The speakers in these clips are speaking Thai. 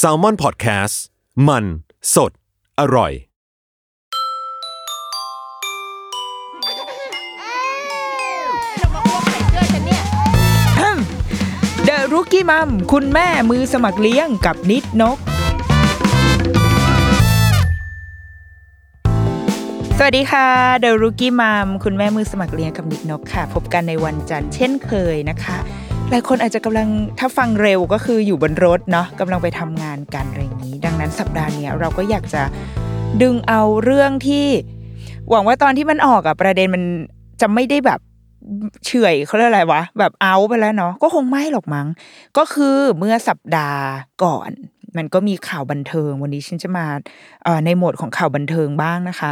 s a l ม o n PODCAST มัน สด อร่อย เดอะรุกี้มัมคุณแม่มือสมัครเลี้ยงกับนิดนก สวัสดีค่ะ เดอะรุกี้มัมคุณแม่มือสมัครเลี้ยงกับนิดนกค่ะ พบกันในวันจันทร์เช่นเคยนะคะ หลายคนอาจจะกำลังถ้าฟังเร็วก็คืออยู่บนรถเนาะกำลังไปทำงานกันอะไรอย่างนี้ ดังนั้นสัปดาห์เนี้ยเราก็อยากจะดึงเอาเรื่องที่ หวังว่าตอนที่มันออกอะประเด็นมันจะไม่ได้แบบเฉื่อยเขาเรียกอะไรวะ แบบเอาไปแล้วเนาะก็คงไม่หรอกมั้ง ก็คือเมื่อสัปดาห์ก่อน มันก็มีข่าวบันเทิงวันนี้ฉันจะมาในโหมดของข่าวบันเทิงบ้างนะคะ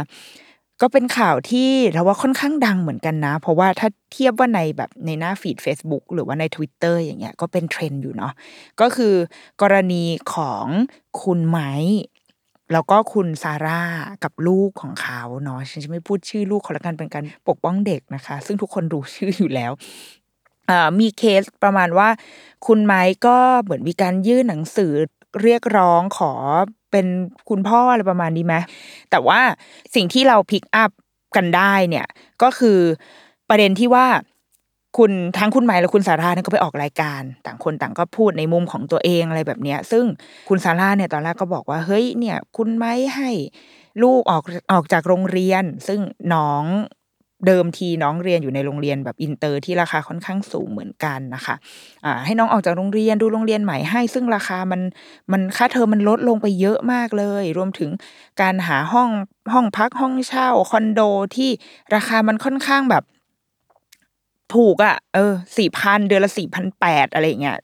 ก็เป็นข่าวที่เราว่าค่อนข้างดังเหมือนกันนะ เพราะว่าถ้าเทียบว่าในแบบในหน้า feed Facebook หรือว่าใน Twitter อย่างเงี้ยก็เป็นเทรนด์อยู่เนาะก็คือกรณีของคุณไม้แล้วก็คุณซาร่ากับลูกของเขาเนาะฉันจะไม่พูดชื่อลูกเขาละกันเป็นการปกป้องเด็กนะคะ ซึ่งทุกคนรู้ชื่ออยู่แล้วมีเคสประมาณว่า คุณไม้ก็เหมือนมีการยื่นหนังสือ เรียกร้องขอเป็นคุณพ่ออะไรประมาณนี้ไหมแต่ว่าสิ่งที่เราพิกอัพกันได้เนี่ยก็คือประเด็นที่ว่าคุณทั้งคุณไม้และคุณซาราเนี่ยก็ไปออกรายการ ต่างคนต่างก็พูดในมุมของตัวเองอะไรแบบเนี้ย ซึ่งคุณซาราเนี่ยตอนแรกก็บอกว่าเฮ้ยเนี่ย คุณไม้ให้ลูกออกออกจากโรงเรียน ซึ่งน้อง เดิมทีน้องเรียนอยู่ในโรงเรียนแบบอินเตอร์ที่ราคาค่อนข้างสูงเหมือนกันนะคะอ่าให้น้องออกจากโรงเรียนดูโรงเรียนใหม่ให้ ซึ่งราคามันมันค่าเทอมมันลดลงไปเยอะมากเลย รวมถึงการหาห้องห้องพักห้องเช่าคอนโดที่ราคามันค่อนข้างแบบ ถูกอะ่ะ เออสี่พันเดือนละสี่พันแปดอะไรเงี้ย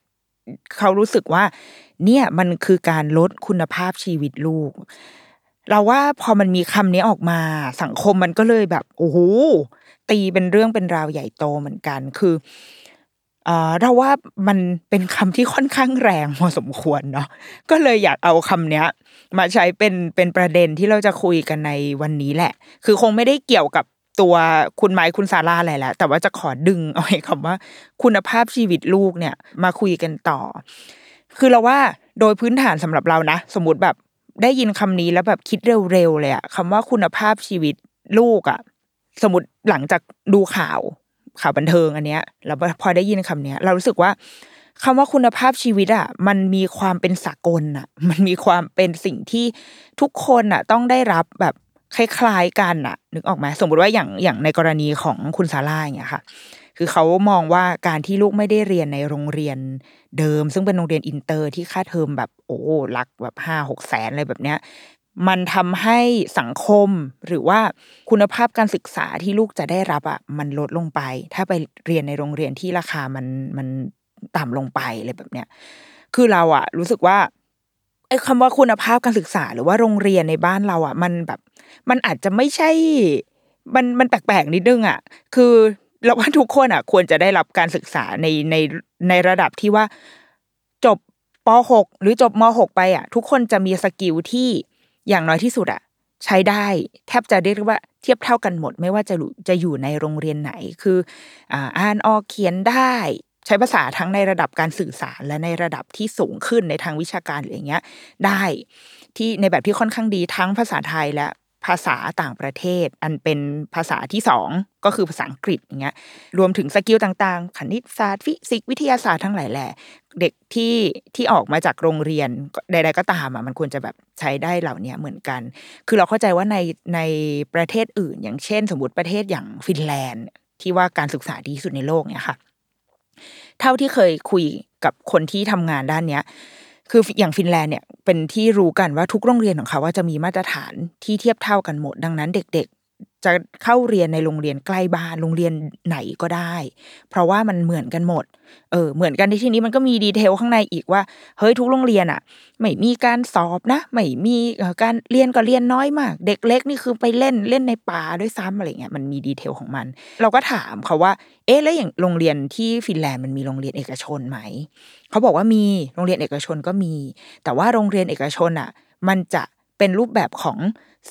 เขารู้สึกว่า เนี่ยมันคือการลดคุณภาพชีวิตลูก เราว่าพอมันมีคำนี้ออกมา สังคมมันก็เลยแบบโอ้โหตีเป็นเรื่องเป็นราวใหญ่โตเหมือนกัน คือเราว่ามันเป็นคำที่ค่อนข้างแรงพอสมควรเนาะก็เลยอยากเอาคำเนี้ย มาใช้เป็นเป็นประเด็นที่เราจะคุยกันในวันนี้แหละ คือคงไม่ได้เกี่ยวกับตัวคุณไม้คุณซาร่าอะไรแหละแต่ว่าจะขอดึงเอาไอ้คำว่า คุณภาพชีวิตลูกเนี่ย มาคุยกันต่อ คือเราว่าโดยพื้นฐานสำหรับเรานะ สมมติแบบ ได้ยินคำนี้แล้วแบบคิดเร็วๆเลยอะคำว่าคุณภาพชีวิตลูกอะสมมติหลังจากดูข่าวข่าวบันเทิงอันเนี้ยแล้วพอได้ยินคำเนี้ย เรารู้สึกว่าคำว่าคุณภาพชีวิตอะมันมีความเป็นสากลอะมันมีความเป็นสิ่งที่ทุกคนอะต้องได้รับแบบคล้ายๆกันอะนึกออกไหมสมมติว่าอย่างอย่างในกรณีของคุณซาร่าอย่างเงี้ยค่ะ คือเขามองว่าการที่ลูกไม่ได้เรียนในโรงเรียน เดิม ซึ่งเป็นโรงเรียนอินเตอร์ที่ค่าเทอมแบบโอ้หลักแบบห้าหกแสนอะไรแบบเนี้ยมันทำให้สังคมหรือว่าคุณภาพการศึกษาที่ลูกจะได้รับอะมันลดลงไป ถ้าไปเรียนในโรงเรียนที่ราคามันมันต่ำลงไปอะไรแบบเนี้ยคือเราอะ รู้สึกว่าไอ้คำว่าคุณภาพการศึกษา หรือว่าโรงเรียนในบ้านเราอะ มันแบบ มันอาจจะไม่ใช่ มันมันแปลกๆนิดนึงอะ คือ เราว่าทุกคนอะ ควรจะได้รับการศึกษาในในในระดับที่ว่าจบป .6 หรือจบม .6 ไปอะ ทุกคนจะมีสกิลที่อย่างน้อยที่สุดอะ ใช้ได้ แทบจะเรียกว่าเทียบเท่ากันหมด ไม่ว่าจะจะอยู่ในโรงเรียนไหน คืออ่าอ่านออกเขียนได้ใช้ภาษาทั้งในระดับการสื่อสารและในระดับที่สูงขึ้นในทางวิชาการหรืออย่างเงี้ย ได้ที่ในแบบที่ค่อนข้างดีทั้งภาษาไทยและ ภาษาต่างประเทศ อันเป็นภาษาที่สองก็คือภาษาอังกฤษอย่างเงี้ยรวมถึง skill ต่างๆคณิตศาสตร์ฟิสิกส์วิทยาศาสตร์ทั้งหลายแหละเด็กที่ที่ออกมาจากโรงเรียนใดๆก็ตามอะมันควรจะแบบใช้ได้เหล่านี้เหมือนกัน คือเราเข้าใจว่าในในประเทศอื่น อย่างเช่น สมมติประเทศอย่างฟินแลนด์ ที่ว่าการศึกษาดีที่สุดในโลกเนี่ยค่ะ เท่าที่เคยคุยกับคนที่ทำงานด้านเนี้ย คืออย่างฟินแลนด์เนี่ยเป็นที่รู้กันว่าทุกโรงเรียนของเขาว่าจะมีมาตรฐานที่เทียบเท่ากันหมด ดังนั้นเด็กๆ จะเข้าเรียนในโรงเรียนใกล้บ้านโรงเรียนไหนก็ได้ เพราะว่ามันเหมือนกันหมด เออ เหมือนกันในที่นี้มันก็มีดีเทลข้างในอีกว่า เฮ้ยทุกโรงเรียนอะ ไม่มีการสอบนะ ไม่มีการเรียนก็เรียนน้อยมาก เด็กเล็กนี่คือไปเล่นเล่นในป่าด้วยซ้ำอะไรเงี้ย มันมีดีเทลของมัน เราก็ถามเขาว่า เอ๊ะแล้วอย่างโรงเรียนที่ฟินแลนด์มันมีโรงเรียนเอกชนไหม เขาบอกว่ามี โรงเรียนเอกชนก็มี แต่ว่าโรงเรียนเอกชนอะ มันจะเป็นรูปแบบของ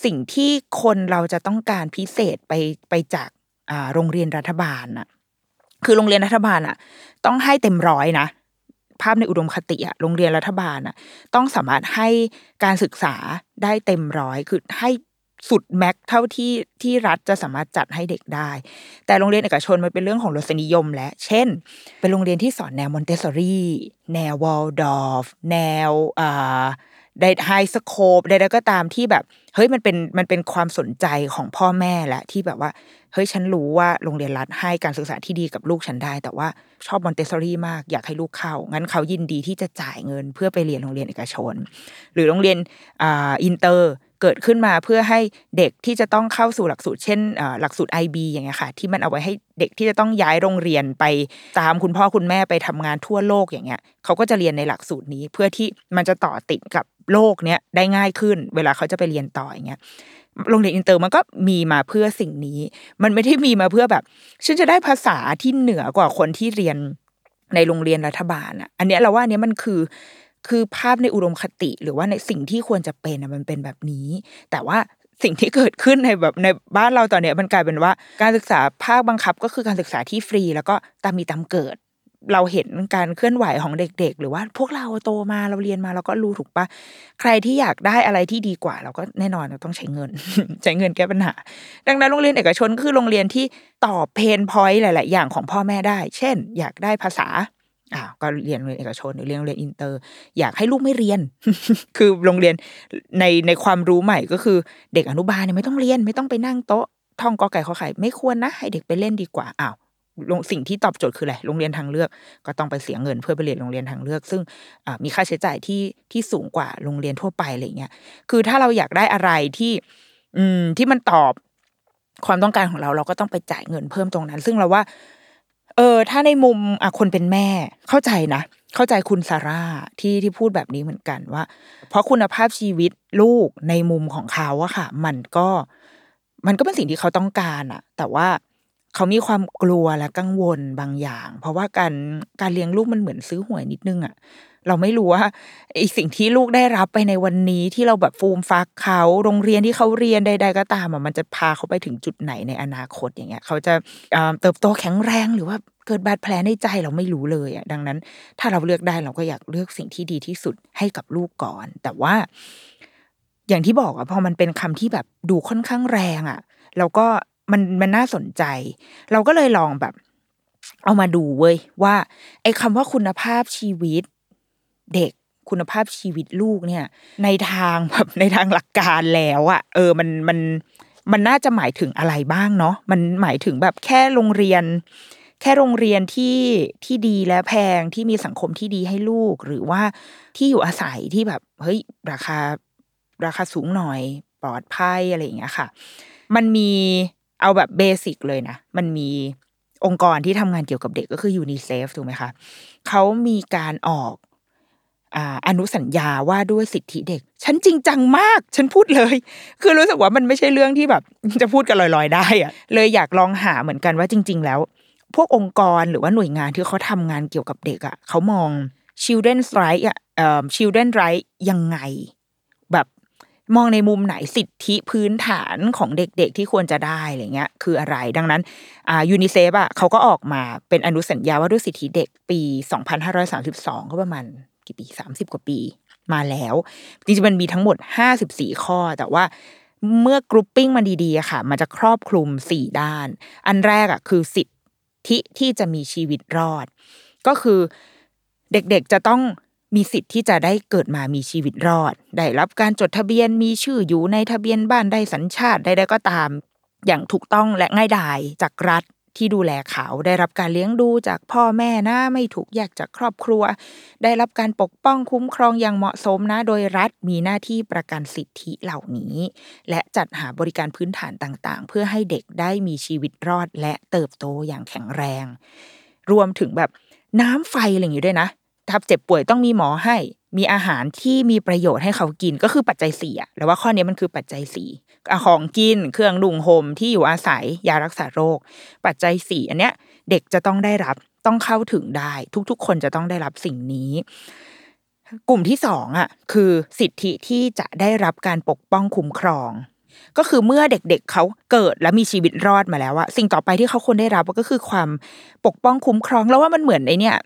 สิ่งที่คนเราจะต้องการพิเศษไปไปจากอ่าโรงเรียนรัฐบาลน่ะ คือโรงเรียนรัฐบาลอะ ต้องให้เต็มร้อยนะภาพในอุดมคติอะโรงเรียนรัฐบาลอะต้องสามารถให้การศึกษาได้เต็มร้อยคือให้สุด max เท่าที่ที่รัฐจะสามารถจัดให้เด็กได้ แต่โรงเรียนเอกชนมันเป็นเรื่องของรสนิยมและ เช่น เป็นโรงเรียนที่สอนแนวมอนเตสซอรี่ แนววอลดอร์ฟ แนวอ่า ได HighScope ใดๆก็ตามที่แบบเฮ้ยมันเป็นมันเป็นความสนใจของพ่อแม่แหละที่แบบว่าเฮ้ยฉันรู้ว่าโรงเรียนรัฐให้การศึกษาที่ดีกับลูกฉันได้ แต่ว่าชอบมอนเตสซอรี่มากอยากให้ลูกเข้า งั้นเขายินดีที่จะจ่ายเงินเพื่อไปเรียนโรงเรียนเอกชน หรือโรงเรียนอ่าอินเตอร์ เกิดขึ้นมาเพื่อให้เด็กที่จะต้องเข้าสู่หลักสูตรเช่นหลักสูตร IB อย่างเงี้ยค่ะ ที่มันเอาไว้ให้เด็กที่จะต้องย้ายโรงเรียนไปตามคุณพ่อคุณแม่ไปทำงานทั่วโลกอย่างเงี้ยเขาก็จะเรียนในหลักสูตรนี้เพื่อที่มันจะต่อติดกับโลกเนี้ยได้ง่ายขึ้น เวลาเขาจะไปเรียนต่ออย่างเงี้ยโรงเรียนอินเตอร์มันก็มีมาเพื่อสิ่งนี้ มันไม่ได้มีมาเพื่อแบบฉันจะได้ภาษาที่เหนือกว่าคนที่เรียนในโรงเรียนรัฐบาลอะ อันเนี้ยเราว่าอันเนี้ยมันคือ คือภาพในอุดมคติหรือว่าในสิ่งที่ควรจะเป็นมันเป็นแบบนี้ แต่ว่าสิ่งที่เกิดขึ้นในแบบในบ้านเราตอนนี้มันกลายเป็นว่า การศึกษาภาคบังคับก็คือการศึกษาที่ฟรี แล้วก็ตามมีตามเกิด เราเห็นการเคลื่อนไหวของเด็ก ๆ หรือว่าพวกเราโตมาเราเรียนมาเราก็รู้ถูกปะใครที่อยากได้อะไรที่ดีกว่า เราก็แน่นอนเราต้องใช้เงิน ใช้เงินแก้ปัญหา ดังนั้นโรงเรียนเอกชนคือโรงเรียนที่ตอบ pain point หลาย ๆ อย่างของพ่อแม่ได้ เช่น อยากได้ภาษา อ้าวก็เรียนโรงเรียนเอกชน หรือเรียนโรงเรียนอินเตอร์ อยากให้ลูกไม่เรียน คือโรงเรียนในในความรู้ใหม่ก็คือ เด็กอนุบาลเนี่ยไม่ต้องเรียนไม่ต้องไปนั่งโต๊ะท่องกอไก่ขอไข่ไม่ควรนะ ให้เด็กไปเล่นดีกว่าอ้าวสิ่งที่ตอบโจทย์คืออะไรโรงเรียนทางเลือก ก็ต้องไปเสียเงินเพื่อไปเรียนโรงเรียนทางเลือก ซึ่งมีค่าใช้จ่ายที่ที่สูงกว่าโรงเรียนทั่วไปอะไรเงี้ยคือถ้าเราอยากได้อะไรที่ อืมที่มันตอบความต้องการของเราเราก็ต้องไปจ่ายเงินเพิ่มตรงนั้น ซึ่งเราว่า เออ ถ้าในมุมอะคนเป็นแม่ เข้าใจนะ เข้าใจคุณซาร่าที่ที่พูดแบบนี้เหมือนกันว่า เพราะคุณภาพชีวิตลูกในมุมของเขาอะค่ะ มันก็มันก็เป็นสิ่งที่เขาต้องการอะแต่ว่าเขามีความกลัวและกังวลบางอย่าง เพราะว่าการการเลี้ยงลูกมันเหมือนซื้อหวยนิดนึงอะ เราไม่รู้ว่าไอสิ่งที่ลูกได้รับไปในวันนี้ที่เราแบบฟูมฟักเขาโรงเรียนที่เขาเรียนใด ๆ ก็ตามมันจะพาเขาไปถึงจุดไหนในอนาคตอย่างเงี้ย เขาจะเติบโตแข็งแรงหรือว่าเกิดบาดแผลในใจเราไม่รู้เลยอะดังนั้น ถ้าเราเลือกได้เราก็อยากเลือกสิ่งที่ดีที่สุดให้กับลูกก่อน แต่ว่า อย่างที่บอกอะพอมันเป็นคำที่แบบดูค่อนข้างแรงอะแล้วก็มันมันน่าสนใจ เราก็เลยลองแบบ เอามาดูเว้ยว่า ไอ้คำว่าคุณภาพชีวิต เด็กคุณภาพชีวิตลูกเนี่ย ในทางแบบในทางหลักการแล้วอะเออมันมันมันน่าจะหมายถึงอะไรบ้างเนาะมันหมายถึงแบบแค่โรงเรียน แค่โรงเรียนที่ที่ดีและแพงที่มีสังคมที่ดีให้ลูก หรือว่าที่อยู่อาศัยที่แบบเฮ้ยราคาราคาสูงหน่อยปลอดภัยอะไรอย่างเงี้ยค่ะ มันมีเอาแบบเบสิกเลยนะมันมีองค์กรที่ทำงานเกี่ยวกับเด็กก็คือยูนิเซฟถูกไหมคะเขามีการออก อนุสัญญาว่าด้วยสิทธิเด็ก ฉันจริงจังมาก ฉันพูดเลย คือรู้สึกว่ามันไม่ใช่เรื่องที่แบบจะพูดกันลอยๆ ได้อะเลยอยากลองหาเหมือนกันว่าจริง ๆ แล้ว พวกองค์กรหรือว่าหน่วยงานที่เขาทำงานเกี่ยวกับเด็กอะเขามอง children's right อะเอ่อ children right ยังไง แบบมองในมุมไหนสิทธิพื้นฐานของเด็กๆที่ควรจะได้อะไรเงี้ย คืออะไรดังนั้นอ่ายูนิเซฟอะเขาก็ออกมาเป็นอนุสัญญาว่าด้วยสิทธิเด็กปี 2532 ก็ประมาณ กี่ปี30กว่าปีมาแล้ว จริงๆมันมีทั้งหมด54ข้อ แต่ว่าเมื่อกรุ๊ปปิ้งมันดีๆค่ะ มันจะครอบคลุม4ด้าน อันแรกอะคือสิทธิที่จะมีชีวิตรอด ก็คือเด็กๆจะต้องมีสิทธิ์ที่จะได้เกิดมามีชีวิตรอด ได้รับการจดทะเบียนมีชื่ออยู่ในทะเบียนบ้านได้สัญชาติใดๆก็ตามอย่างถูกต้องและง่ายดายจากรัฐ ที่ดูแลเขาได้รับการเลี้ยงดูจากพ่อแม่นะไม่ถูกแยกจากครอบครัว ได้รับการปกป้องคุ้มครองอย่างเหมาะสมนะ โดยรัฐมีหน้าที่ประกันสิทธิเหล่านี้ และจัดหาบริการพื้นฐานต่างๆ เพื่อให้เด็กได้มีชีวิตรอดและเติบโตอย่างแข็งแรง รวมถึงแบบน้ำไฟอะไรอย่างนี้ด้วยนะถ้าเจ็บป่วยต้องมีหมอให้มีอาหารที่มีประโยชน์ให้เขากินก็คือปัจจัยสี่อะแล้วว่าข้อนี้มันคือปัจจัยสี่ของกินเครื่องนุ่งห่มที่อยู่อาศัยยารักษาโรค ปัจจัยสี่อันเนี้ยเด็กจะต้องได้รับต้องเข้าถึงได้ ทุกๆ คนจะต้องได้รับสิ่งนี้ กลุ่มที่สองอะคือสิทธิที่จะได้รับการปกป้องคุ้มครอง ก็คือเมื่อเด็กๆเขาเกิดและมีชีวิตรอดมาแล้วอะสิ่งต่อไปที่เขาควรได้รับก็คือความปกป้องคุ้มครอง แล้วว่ามันเหมือนไอเนี่ย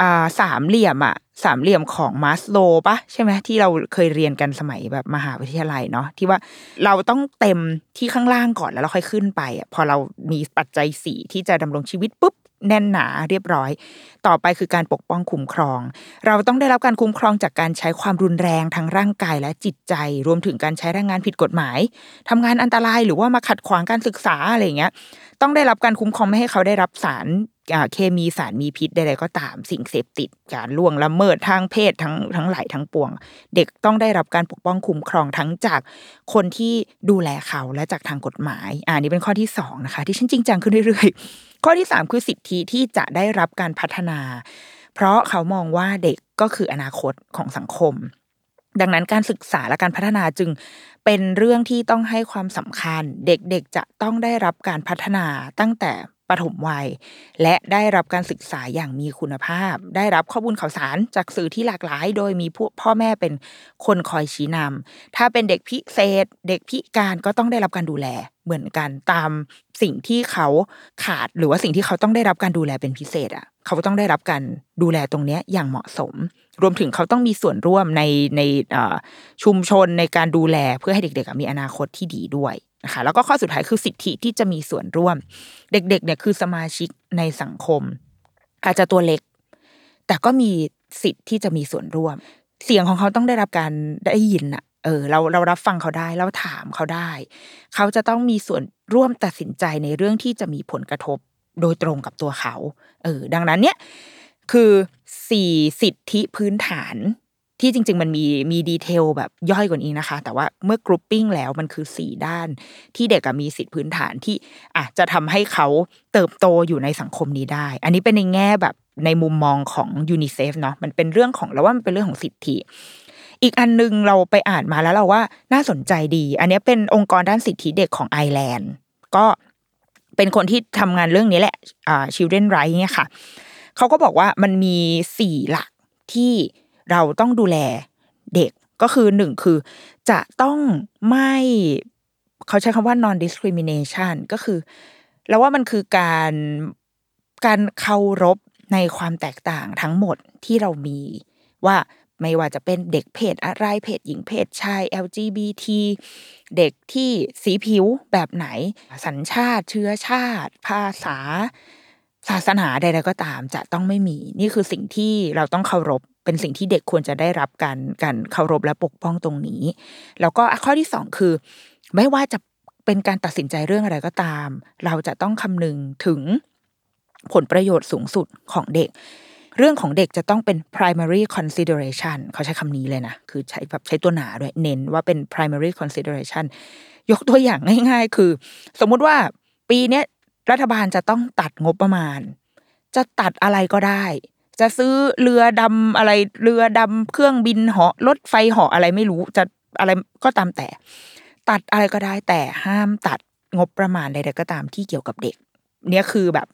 อ่าสามเหลี่ยมอะสามเหลี่ยมของมาสโลปะใช่ไหมที่เราเคยเรียนกันสมัยแบบมหาวิทยาลัยเนาะที่ว่าเราต้องเต็มที่ข้างล่างก่อนแล้วเราค่อยขึ้นไปอะพอเรามีปัจจัยสี่ที่จะดำรงชีวิตปุ๊บแน่นหนาเรียบร้อย ต่อไปคือการปกป้องคุ้มครอง เราต้องได้รับการคุ้มครองจากการใช้ความรุนแรงทั้งร่างกายและจิตใจ รวมถึงการใช้แรงงานผิดกฎหมายทำงานอันตรายหรือว่ามาขัดขวางการศึกษาอะไรเงี้ย ต้องได้รับการคุ้มครองไม่ให้เขาได้รับสาร เคมีสารมีพิษใดๆก็ตามสิ่งเสพติดการล่วงละเมิดทางเพศทั้งทั้งหลายทั้งปวง เด็กต้องได้รับการปกป้องคุ้มครองทั้งจากคนที่ดูแลเขาและจากทางกฎหมายอ่านี่เป็นข้อที่สองนะคะ ที่ฉันจริงจังขึ้นเรื่อยๆ ข้อที่สามคือสิทธิที่จะได้รับการพัฒนา เพราะเขามองว่าเด็กก็คืออนาคตของสังคม ดังนั้นการศึกษาและการพัฒนาจึงเป็นเรื่องที่ต้องให้ความสำคัญ เด็กๆจะต้องได้รับการพัฒนาตั้งแต่ ปฐมวัย และได้รับการศึกษาอย่างมีคุณภาพ ได้รับข้อมูลข่าวสารจากสื่อที่หลากหลาย โดยมีพ่อแม่เป็นคนคอยชี้นำถ้าเป็นเด็กพิเศษ เด็กพิการก็ต้องได้รับการดูแลเหมือนกันตามสิ่งที่เขาขาดหรือว่าสิ่งที่เขาต้องได้รับการดูแลเป็นพิเศษอะเขาต้องได้รับการดูแลตรงนี้อย่างเหมาะสม รวมถึงเขาต้องมีส่วนร่วมในในชุมชนในการดูแลเพื่อให้เด็กๆมีอนาคตที่ดีด้วย นะคะแล้วก็ข้อสุดท้ายคือสิทธิที่จะมีส่วนร่วม เด็กๆเนี่ยคือสมาชิกในสังคม อาจจะตัวเล็ก แต่ก็มีสิทธิ์ที่จะมีส่วนร่วม เสียงของเขาต้องได้รับการได้ยินอะเออเราเรารับฟังเขาได้เราถามเขาได้ เขาจะต้องมีส่วนร่วมตัดสินใจในเรื่องที่จะมีผลกระทบโดยตรงกับตัวเขา เออ ดังนั้นเนี่ยคือสี่สิทธิพื้นฐาน ที่จริง ๆ มันมีมีดีเทลแบบย่อยกว่านี้นะคะ แต่ว่าเมื่อกรุ๊ปปิ้งแล้วมันคือสี่ด้าน ที่เด็กมีสิทธิพื้นฐานที่อะจะทำให้เขาเติบโตอยู่ในสังคมนี้ได้ อันนี้เป็นในแง่แบบในมุมมองของยูนิเซฟเนาะมันเป็นเรื่องของเราว่ามันเป็นเรื่องของสิทธิ อีกอันนึงเราไปอ่านมาแล้วเราว่าน่าสนใจดี อันนี้เป็นองค์กรด้านสิทธิเด็กของไอร์แลนด์ก็เป็นคนที่ทำงานเรื่องนี้แหละอ่า children right เนี่ยค่ะ เขาก็บอกว่ามันมีสี่หลักที่ เราต้องดูแลเด็กก็คือหนึ่งคือจะต้องไม่เขาใช้คำว่า non discrimination ก็คือแล้วว่ามันคือการการเคารพในความแตกต่างทั้งหมดที่เรามี ว่าไม่ว่าจะเป็นเด็กเพศอะไรเพศหญิงเพศชาย LGBT เด็กที่สีผิวแบบไหน สัญชาติเชื้อชาติ ภาษา ศาสนาใดๆก็ตามจะต้องไม่มี นี่คือสิ่งที่เราต้องเคารพ เป็นสิ่งที่เด็กควรจะได้รับการการเคารพและปกป้องตรงนี้ แล้วก็ข้อที่สองคือ ไม่ว่าจะเป็นการตัดสินใจเรื่องอะไรก็ตาม เราจะต้องคำนึงถึงผลประโยชน์สูงสุดของเด็ก เรื่องของเด็กจะต้องเป็น primary consideration เขาใช้คำนี้เลยนะ คือใช้แบบใช้ตัวหนาด้วยเน้นว่าเป็น primary consideration ยกตัวอย่างง่าย ๆ คือ สมมุติว่าปีนี้รัฐบาลจะต้องตัดงบประมาณ จะตัดอะไรก็ได้ จะซื้อเรือดำอะไรเรือดำเครื่องบินเหาะรถไฟเหาะอะไรไม่รู้จะอะไรก็ตามแต่ ตัดอะไรก็ได้แต่ห้ามตัดงบประมาณใดๆก็ตามที่เกี่ยวกับเด็ก เนี่ยคือแบบ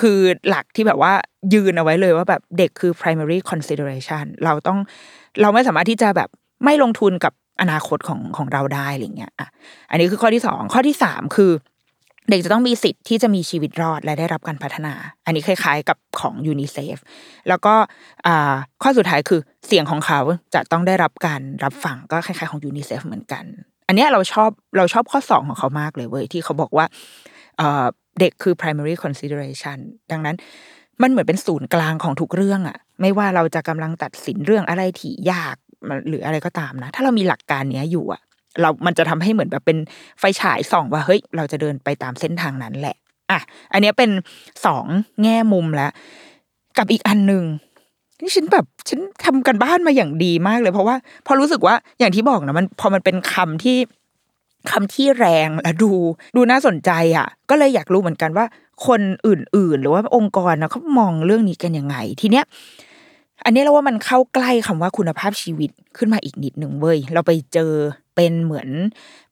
คือหลักที่แบบว่ายืนเอาไว้เลยว่าแบบเด็กคือ primary consideration เราต้องเราไม่สามารถที่จะแบบไม่ลงทุนกับอนาคตของของเราได้อะไรเงี้ยอะอันนี้คือข้อที่สองข้อที่สามคือ เด็กจะต้องมีสิทธิ์ที่จะมีชีวิตรอดและได้รับการพัฒนา อันนี้คล้าย ๆ กับของยูนิเซฟแล้วก็ข้อสุดท้ายคือเสียงของเขาจะต้องได้รับการรับฟังก็คล้ายๆของยูนิเซฟเหมือนกัน อันนี้เราชอบเราชอบข้อสองของเขามากเลยเว้ยที่เขาบอกว่าเด็กคือ primary consideration ดังนั้นมันเหมือนเป็นศูนย์กลางของทุกเรื่องอะไม่ว่าเราจะกำลังตัดสินเรื่องอะไรที่ยากหรืออะไรก็ตามนะ ถ้าเรามีหลักการเนี้ยอยู่อะ เรามันจะทำให้เหมือนแบบเป็นไฟฉายส่องว่าเฮ้ย เราจะเดินไปตามเส้นทางนั้นแหละอะอันนี้เป็นสองแง่มุมแล้ว กับอีกอันหนึ่งนี่ฉันแบบฉันทำกันบ้านมาอย่างดีมากเลย เพราะว่า พอรู้สึกว่าอย่างที่บอกนะมัน พอมันเป็นคำที่คำที่แรงและดู ดูน่าสนใจอะ ก็เลยอยากรู้เหมือนกันว่า คนอื่น ๆ หรือว่าองค์กรนะเขามองเรื่องนี้กันยังไง ทีเนี้ยอันนี้เราว่ามันเข้าใกล้คำว่าคุณภาพชีวิตขึ้นมาอีกนิดหนึ่งเว้ยเราไปเจอ เป็นเหมือน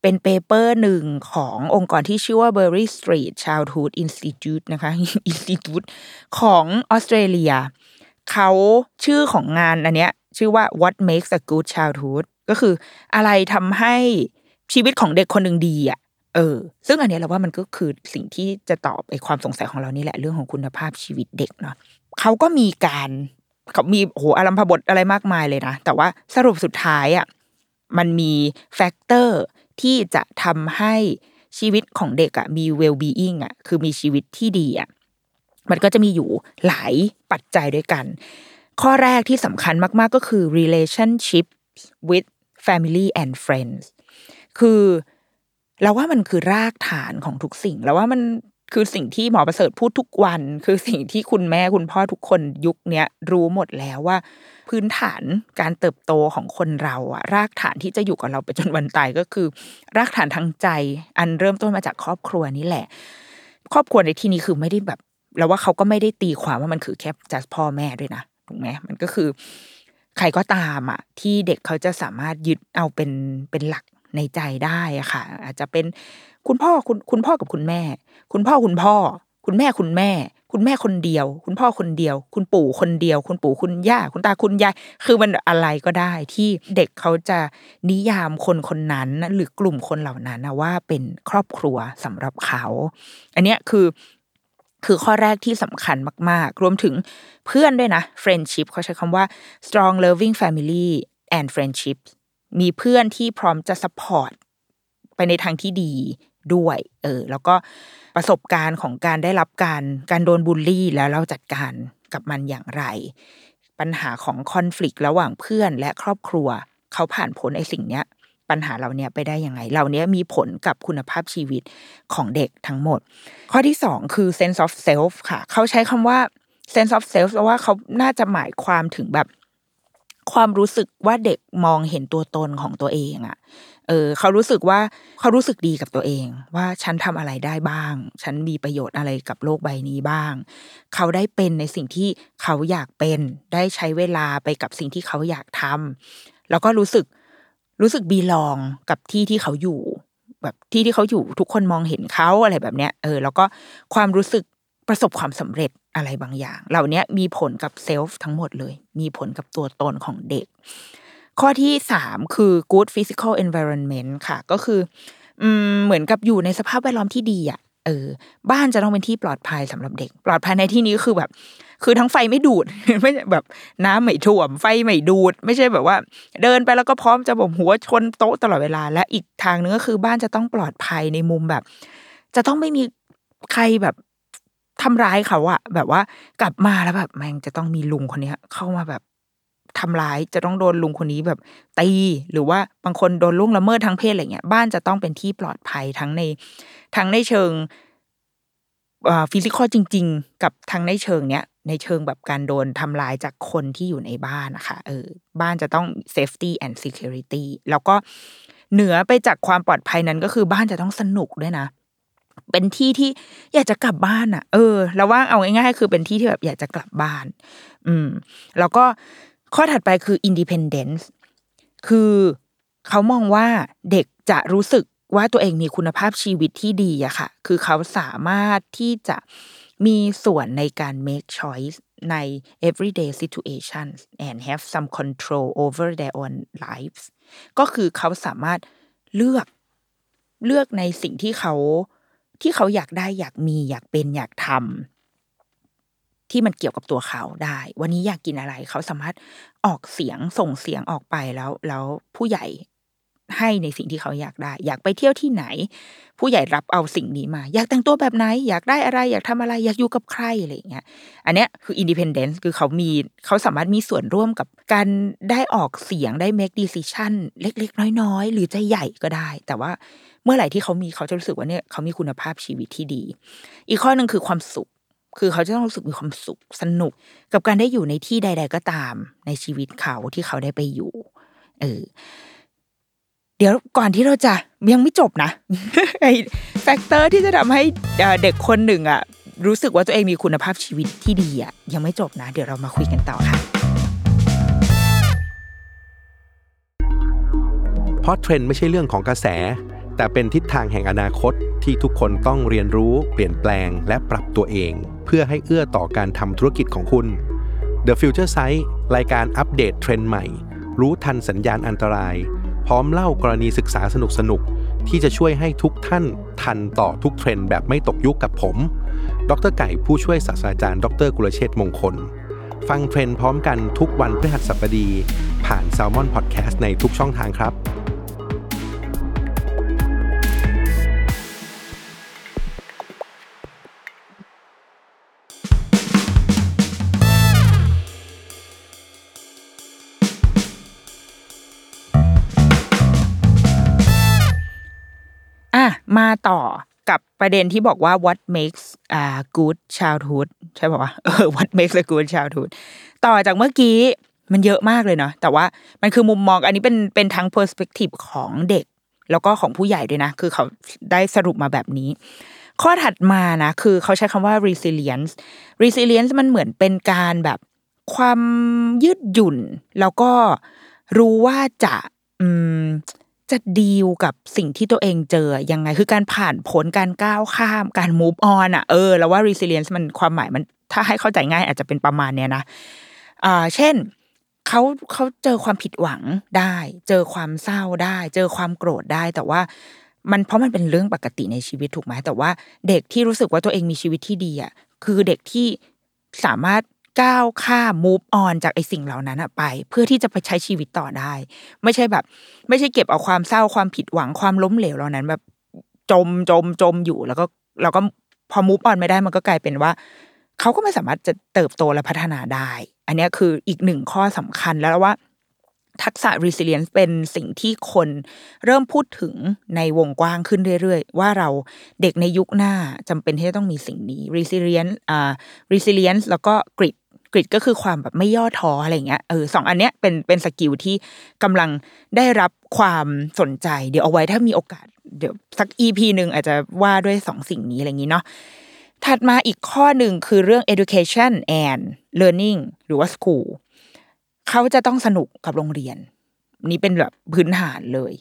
เป็นเปเปอร์หนึ่งขององค์กรที่ชื่อว่า Berry Street Childhood Institute นะคะ Institute ของออสเตรเลียเขาชื่อของงานอันเนี้ย ชื่อว่า What makes a good childhood ก็คืออะไรทำให้ชีวิตของเด็กคนหนึ่งดีอะเออ ซึ่งอันเนี้ยเราว่ามันก็คือสิ่งที่จะตอบไอ้ความสงสัยของเรานี่แหละเรื่องของคุณภาพชีวิตเด็กเนาะเขาก็มีการเขามีโหอารัมพบทอะไรมากมายเลยนะ แต่ว่าสรุปสุดท้ายอะ มันมี factor ที่จะทำให้ชีวิตของเด็กอะมี well being อะคือมีชีวิตที่ดีอะมันก็จะมีอยู่หลายปัจจัยด้วยกัน ข้อแรกที่สำคัญมาก ๆ ก็คือ relationship with family and friends คือเราว่ามันคือรากฐานของทุกสิ่ง แล้วว่ามัน คือสิ่งที่หมอประเสริฐพูดทุกวัน คือสิ่งที่คุณแม่คุณพ่อทุกคนยุคเนี้ยรู้หมดแล้วว่า พื้นฐานการเติบโตของคนเราอะรากฐานที่จะอยู่กับเราไปจนวันตายก็คือ รากฐานทางใจ อันเริ่มต้นมาจากครอบครัวนี่แหละ ครอบครัวในที่นี้คือไม่ได้แบบ แล้วว่าเขาก็ไม่ได้ตีความว่ามันคือแค่จัสพ่อแม่ด้วยนะถูกไหมมันก็คือ ใครก็ตามอะที่เด็กเขาจะสามารถยึดเอาเป็นเป็นหลักในใจได้อะค่ะ อาจจะเป็น คุณพ่อคุณคุณพ่อกับคุณแม่ คุณพ่อคุณพ่อ คุณแม่คุณแม่ คุณแม่คนเดียว คุณพ่อคนเดียว คุณปู่คนเดียว คุณปู่คุณย่า คุณตาคุณยาย คือมันอะไรก็ได้ที่เด็กเขาจะนิยามคนคนนั้นหรือกลุ่มคนเหล่านั้นนะว่าเป็นครอบครัวสำหรับเขา อันเนี้ยคือคือข้อแรกที่สำคัญมาก ๆ รวมถึงเพื่อนด้วยนะ friendship เขาใช้คำว่า strong loving family and friendship มีเพื่อนที่พร้อมจะ support ไปในทางที่ดี ด้วย เออ แล้วก็ประสบการณ์ของการได้รับการการโดนบูลลี่แล้วเราจัดการกับมันอย่างไร ปัญหาของคอน FLICT ระหว่างเพื่อนและครอบครัว เขาผ่านพ้นไอ้สิ่งเนี้ย ปัญหาเหล่านี้ยไปได้ยังไงเหล่านี้ยมีผลกับคุณภาพชีวิตของเด็กทั้งหมด ข้อที่สองคือ sense of self ค่ะ เขาใช้คำว่า sense of self เพราะว่าเขาน่าจะหมายความถึงแบบความรู้สึกว่าเด็กมองเห็นตัวตนของตัวเองอะ เออเขารู้สึกว่าเขารู้สึกดีกับตัวเอง ว่าฉันทำอะไรได้บ้าง ฉันมีประโยชน์อะไรกับโลกใบนี้บ้าง เขาได้เป็นในสิ่งที่เขาอยากเป็น ได้ใช้เวลาไปกับสิ่งที่เขาอยากทำแล้วก็รู้สึกรู้สึกบีลองกับที่ที่เขาอยู่ แบบที่ที่เขาอยู่ทุกคนมองเห็นเขาอะไรแบบเนี้ยเออ แล้วก็ความรู้สึกประสบความสำเร็จอะไรบางอย่าง เหล่านี้มีผลกับเซลฟ์ทั้งหมดเลย มีผลกับตัวตนของเด็ก ข้อที่สามคือ good physical environment ค่ะ ก็คืออืมเหมือนกับอยู่ในสภาพแวดล้อมที่ดีอะเออ บ้านจะต้องเป็นที่ปลอดภัยสำหรับเด็ก ปลอดภัยในที่นี้คือแบบ คือทั้งไฟไม่ดูด ไม่ใช่แบบน้ำไม่ท่วม ไฟไม่ดูด ไม่ใช่แบบว่า เดินไปแล้วก็พร้อมจะบ่มหัวชนโต๊ะตลอดเวลา และอีกทางนึงก็คือบ้านจะต้องปลอดภัยในมุมแบบ จะต้องไม่มีใครแบบทำร้ายเขาอะแบบว่ากลับมาแล้วแบบแม่งจะต้องมีลุงคนเนี้ย เข้ามาแบบ ทำร้ายจะต้องโดนลุงคนนี้แบบตีหรือว่าบางคนโดนล่วงละเมิดทางเพศอะไรเงี้ยบ้านจะต้องเป็นที่ปลอดภัยทั้งในทั้งในเชิงฟิสิกอลจริง ๆ กับทั้งในเชิงเนี้ยในเชิงแบบการโดนทำลายจากคนที่อยู่ในบ้านนะคะเออบ้านจะต้อง safety and security แล้วก็เหนือไปจากความปลอดภัยนั้นก็คือบ้านจะต้องสนุกด้วยนะ เป็นที่ที่อยากจะกลับบ้านอะ เออ แล้วว่าเอาง่ายๆคือเป็นที่ที่แบบอยากจะกลับบ้าน อืม แล้วก็ ข้อถัดไปคือ independence คือเขามองว่าเด็กจะรู้สึกว่าตัวเองมีคุณภาพชีวิตที่ดีอะค่ะ คือเขาสามารถที่จะมีส่วนในการ make choice ใน everyday situations and have some control over their own lives ก็คือเขาสามารถเลือกเลือกในสิ่งที่เขาที่เขาอยากได้อยากมีอยากเป็นอยากทำ ที่มันเกี่ยวกับตัวเขาได้ วันนี้อยากกินอะไร เขาสามารถออกเสียงส่งเสียงออกไปแล้วแล้วผู้ใหญ่ให้ในสิ่งที่เขาอยากได้ อยากไปเที่ยวที่ไหน ผู้ใหญ่รับเอาสิ่งนี้มา อยากแต่งตัวแบบไหน อยากได้อะไร อยากทำอะไร อยากอยู่กับใครอะไรอย่างเงี้ย อันเนี้ยคือ independence คือเขามีเขาสามารถมีส่วนร่วมกับการได้ออกเสียงได้ make decision เล็ก ๆ น้อย ๆ หรือจะใหญ่ก็ได้ แต่ว่าเมื่อไหร่ที่เขามีเขาจะรู้สึกว่าเนี่ยเขามีคุณภาพชีวิตที่ดี อีกข้อหนึ่งคือความสุข คือเขาจะต้องรู้สึกมีความสุขสนุก กับการได้อยู่ในที่ใด ๆ ก็ตามในชีวิตเขาที่เขาได้ไปอยู่เออเดี๋ยวก่อนที่เราจะยังไม่จบนะไอ้factor ที่จะทำให้เด็กคนหนึ่งอะรู้สึกว่าตัวเองมีคุณภาพชีวิตที่ดีอะยังไม่จบนะ เดี๋ยวเรามาคุยกันต่อค่ะเพราะเทรนด์ไม่ใช่เรื่องของกระแส แต่เป็นทิศทางแห่งอนาคตที่ทุกคนต้องเรียนรู้ เปลี่ยนแปลง และปรับตัวเอง เพื่อให้เอื้อต่อการทำธุรกิจของคุณ The Future Sight รายการอัปเดตเทรนด์ใหม่ รู้ทันสัญญาณอันตราย พร้อมเล่ากรณีศึกษาสนุกๆที่จะช่วยให้ทุกท่านทันต่อทุกเทรนด์แบบไม่ตกยุคกับผม ดรไก่ผู้ช่วยศาสตราจารย์ ดรกุลเชษมงคล ฟังเทรนด์พร้อมกันทุกวันพฤหัสบดี ผ่าน s ซ l m o n Podcast ในทุกช่องทางครับ มาต่อกับประเด็นที่บอกว่า what makes a good childhood ใช่ป่าวะเออ what makes a good childhood ต่อจากเมื่อกี้มันเยอะมากเลยเนาะแต่ว่ามันคือมุมมองอันนี้เป็นเป็นทั้ง perspective ของเด็ก แล้วก็ของผู้ใหญ่ด้วยนะ คือเขาได้สรุปมาแบบนี้ ข้อถัดมานะคือเขาใช้คำว่า resilience resilience มันเหมือนเป็นการแบบความยืดหยุ่น แล้วก็รู้ว่าจะอืม จะดีลกับสิ่งที่ตัวเองเจอยังไงคือการผ่านผลการก้าวข้ามการ move on อะเออแล้วว่า resilience มันความหมายมันถ้าให้เข้าใจง่ายอาจจะเป็นประมาณเนี้ยนะอ่าเช่นเขาเขาเจอความผิดหวังได้ เจอความเศร้าได้ เจอความโกรธได้แต่ว่ามันเพราะมันเป็นเรื่องปกติในชีวิตถูกไหมแต่ว่าเด็กที่รู้สึกว่าตัวเองมีชีวิตที่ดีอะคือเด็กที่สามารถ ก้าวข้าม move on จากไอสิ่งเหล่านั้นไป เพื่อที่จะไปใช้ชีวิตต่อได้ ไม่ใช่แบบ ไม่ใช่เก็บเอาความเศร้าความผิดหวังความล้มเหลวเหล่านั้น แบบจมจมจมอยู่แล้วก็เราก็พอ move on ไม่ได้มันก็กลายเป็นว่าเขาก็ไม่สามารถจะเติบโตและพัฒนาได้ อันนี้คืออีกหนึ่งข้อสำคัญแล้วว่า ทักษะ resilience เป็นสิ่งที่คนเริ่มพูดถึงในวงกว้างขึ้นเรื่อยๆ ว่าเราเด็กในยุคหน้าจำเป็นที่จะต้องมีสิ่งนี้ resilience อ่า resilience แล้วก็ grit grit ก็คือความแบบไม่ย่อท้ออะไรเงี้ยเออสองอันเนี้ยเป็นเป็นสกิลที่กำลังได้รับความสนใจ เดี๋ยวเอาไว้ถ้ามีโอกาสเดี๋ยวสัก EP หนึ่งอาจจะว่าด้วยสองสิ่งนี้อะไรอย่างนี้เนาะถัดมาอีกข้อหนึ่งคือเรื่อง education and learning หรือว่า school เขาจะต้องสนุกกับโรงเรียน นี่เป็นแบบพื้นฐานเลย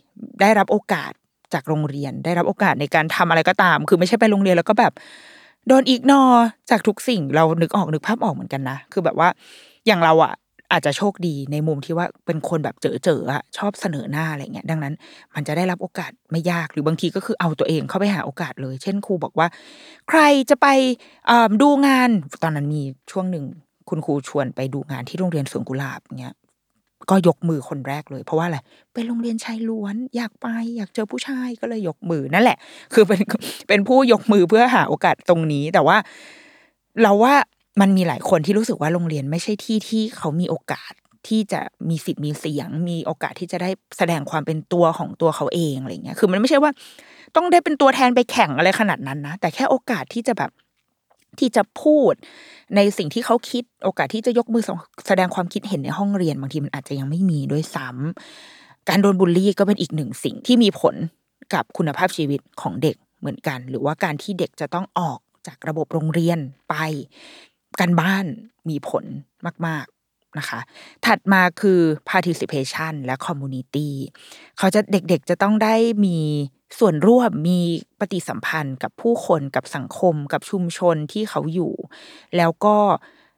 ได้รับโอกาสจากโรงเรียน ได้รับโอกาสในการทำอะไรก็ตาม คือไม่ใช่ไปโรงเรียนแล้วก็แบบ โดนอีกนอจากทุกสิ่งเรานึกออกนึกภาพออกเหมือนกันนะ คือแบบว่าอย่างเราอะอาจจะโชคดีในมุมที่ว่าเป็นคนแบบเจอเจออะชอบเสนอหน้าอะไรเงี้ยดังนั้น มันจะได้รับโอกาสไม่ยากหรือบางทีก็คือเอาตัวเองเข้าไปหาโอกาสเลย เช่นครูบอกว่า ใครจะไปดูงานตอนนั้นมีช่วงหนึ่งคุณครูชวนไปดูงานที่โรงเรียนสวนกุหลาบเงี้ย ก็ยกมือคนแรกเลย เพราะว่าอะไรเป็นโรงเรียนชายล้วนอยากไป อยากเจอผู้ชายก็เลยยกมือนั่นแหละ คือเป็นเป็นผู้ยกมือเพื่อหาโอกาสตรงนี้ แต่ว่า เราว่ามันมีหลายคนที่รู้สึกว่าโรงเรียนไม่ใช่ที่ที่เขามีโอกาสที่จะมีสิทธิ์มีเสียง มีโอกาสที่จะได้แสดงความเป็นตัวของตัวเขาเองอะไรเงี้ยคือมันไม่ใช่ว่า ต้องได้เป็นตัวแทนไปแข่งอะไรขนาดนั้นนะแต่แค่โอกาสที่จะแบบ ที่จะพูดในสิ่งที่เขาคิดโอกาสที่จะยกมือแสดงความคิดเห็นในห้องเรียนบางทีมันอาจจะยังไม่มีด้วยซ้ำการโดนบูลลี่ก็เป็นอีกหนึ่งสิ่งที่มีผลกับคุณภาพชีวิตของเด็กเหมือนกัน หรือว่าการที่เด็กจะต้องออกจากระบบโรงเรียนไป การบ้านมีผลมาก ๆนะคะ ถัดมาคือ participation และ community เขาจะเด็กๆจะต้องได้มี ส่วนร่วมมีปฏิสัมพันธ์กับผู้คนกับสังคมกับชุมชนที่เขาอยู่ แล้วก็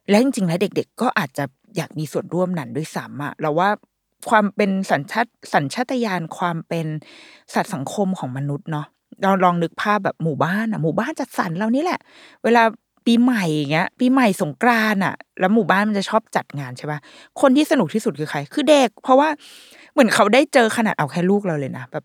และจริงๆแล้วเด็ก ๆ ก็อาจจะอยากมีส่วนร่วมนั้นด้วยซ้ำอะเราว่าความเป็นสัญชาติสัญชาตญาณความเป็นสัตว์สังคมของมนุษย์เนาะเราลองนึกภาพแบบหมู่บ้านอะหมู่บ้านจัดสรรเรานี่แหละ เวลาปีใหม่อย่างเงี้ย ปีใหม่สงกรานอะแล้วหมู่บ้านมันจะชอบจัดงานใช่ปะคนที่สนุกที่สุดคือใคร คือเด็ก เพราะว่าเหมือนเขาได้เจอขนาดเอาแค่ลูกเราเลยนะแบบ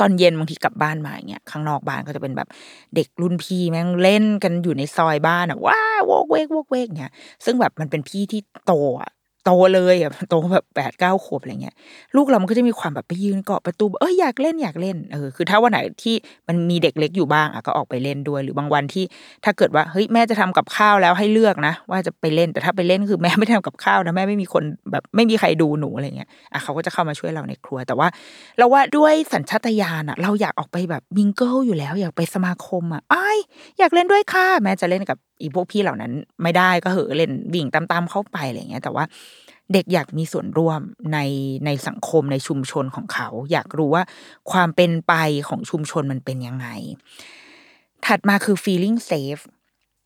ตอนเย็นบางทีกลับบ้านมาอย่างเงี้ยข้างนอกบ้านก็จะเป็นแบบเด็กรุ่นพี่แม่งเล่นกันอยู่ในซอยบ้านอะว้าวกเวกวกเวกเนี่ยซึ่งแบบมันเป็นพี่ที่โตอะ โตเลยอะโตแบบแปดเก้าขวบอะไรเงี้ยลูกเรามันก็จะมีความแบบไปยืนเกาะประตูเอ้ยอยากเล่นอยากเล่นเออคือถ้าวันไหนที่มันมีเด็กเล็กอยู่บ้างอะก็ออกไปเล่นด้วย หรือบางวันที่ถ้าเกิดว่าเฮ้ยแม่จะทำกับข้าวแล้วให้เลือกนะ ว่าจะไปเล่นแต่ถ้าไปเล่นคือแม่ไม่ทำกับข้าวนะแม่ไม่มีคนแบบไม่มีใครดูหนูอะไรเงี้ยอะเขาก็จะเข้ามาช่วยเราในครัว แต่ว่า เราว่าด้วยสัญชาตญาณอะ เราอยากออกไปแบบมิงเกิลอยู่แล้ว อยากไปสมาคมอะไอายอยากเล่นด้วยค่ะแม้จะเล่นกับ อีพวกพี่เหล่านั้นไม่ได้ก็เหอเล่นวิ่งตามๆเข้าไปอะไรเงี้ย แต่ว่าเด็กอยากมีส่วนร่วมในในสังคมในชุมชนของเขา อยากรู้ว่าความเป็นไปของชุมชนมันเป็นยังไง ถัดมาคือ feeling safe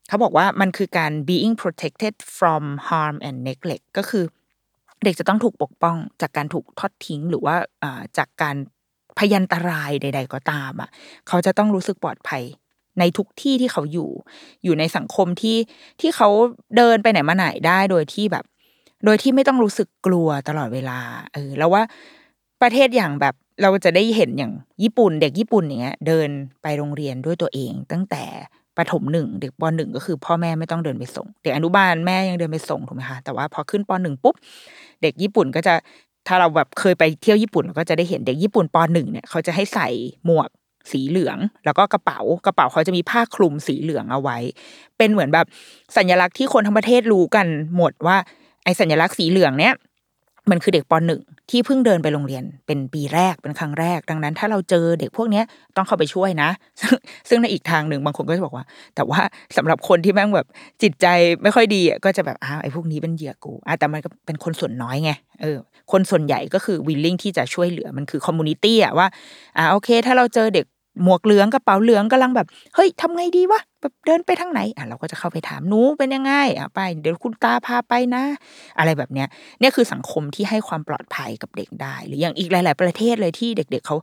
เขาบอกว่ามันคือการ being protected from harm and neglect ก็คือ เด็กจะต้องถูกปกป้องจากการถูกทอดทิ้งหรือว่าจากการพยันตรายใด ๆ ก็ตามอะ เขาจะต้องรู้สึกปลอดภัย ในทุกที่ที่เขาอยู่ อยู่ในสังคมที่ที่เขาเดินไปไหนมาไหนได้โดยที่แบบ โดยที่ไม่ต้องรู้สึกกลัวตลอดเวลา เออ แล้วว่าประเทศอย่างแบบเราจะได้เห็นอย่างญี่ปุ่น เด็กญี่ปุ่นอย่างเงี้ย เดินไปโรงเรียนด้วยตัวเอง ตั้งแต่ประถมหนึ่งเด็กปหนึ่งก็คือพ่อแม่ไม่ต้องเดินไปส่ง เด็กอนุบาลแม่ยังเดินไปส่งถูกไหมคะแต่ว่าพอขึ้นปหนึ่งปุ๊บเด็กญี่ปุ่นก็จะถ้าเราแบบเคยไปเที่ยวญี่ปุ่นเราก็จะได้เห็นเด็กญี่ปุ่นปหนึ่งเนี่ยเขาจะให้ใส่หมวก สีเหลือง แล้วก็กระเป๋ากระเป๋าเขาจะมีผ้าคลุมสีเหลืองเอาไว้ เป็นเหมือนแบบสัญลักษณ์ที่คนทั้งประเทศรู้กันหมดว่า ไอ้สัญลักษณ์สีเหลืองเนี้ยมันคือเด็กปหนึ่งที่เพิ่งเดินไปโรงเรียนเป็นปีแรกเป็นครั้งแรก ดังนั้น ถ้าเราเจอเด็กพวกเนี้ยต้องเข้าไปช่วยนะ ซึ่งในอีกทางหนึ่งบางคนก็จะบอกว่า แต่ว่าสำหรับคนที่แม่งแบบจิตใจไม่ค่อยดีอะก็จะแบบอ้าวไอ้พวกนี้เป็นเหยื่อกูอะแต่มันก็เป็นคนส่วนน้อยไงเออคนส่วนใหญ่ก็คือ willing ที่จะช่วยเหลือมันคือ community อะว่าอ่าโอเค ถ้าเราเจอเด็ก หมวกเหลืองกระเป๋าเหลืองกำลังแบบ เฮ้ยทำไงดีวะแบบเดินไปทางไหนอะเราก็จะเข้าไปถามหนูเป็นยังไงอะไป เดี๋ยวคุณตาพาไปนะ อะไรแบบเนี้ยเนี่ยคือสังคมที่ให้ความปลอดภัยกับเด็กได้ หรืออย่างอีกหลาย ๆ ประเทศเลยที่เด็ก ๆเขา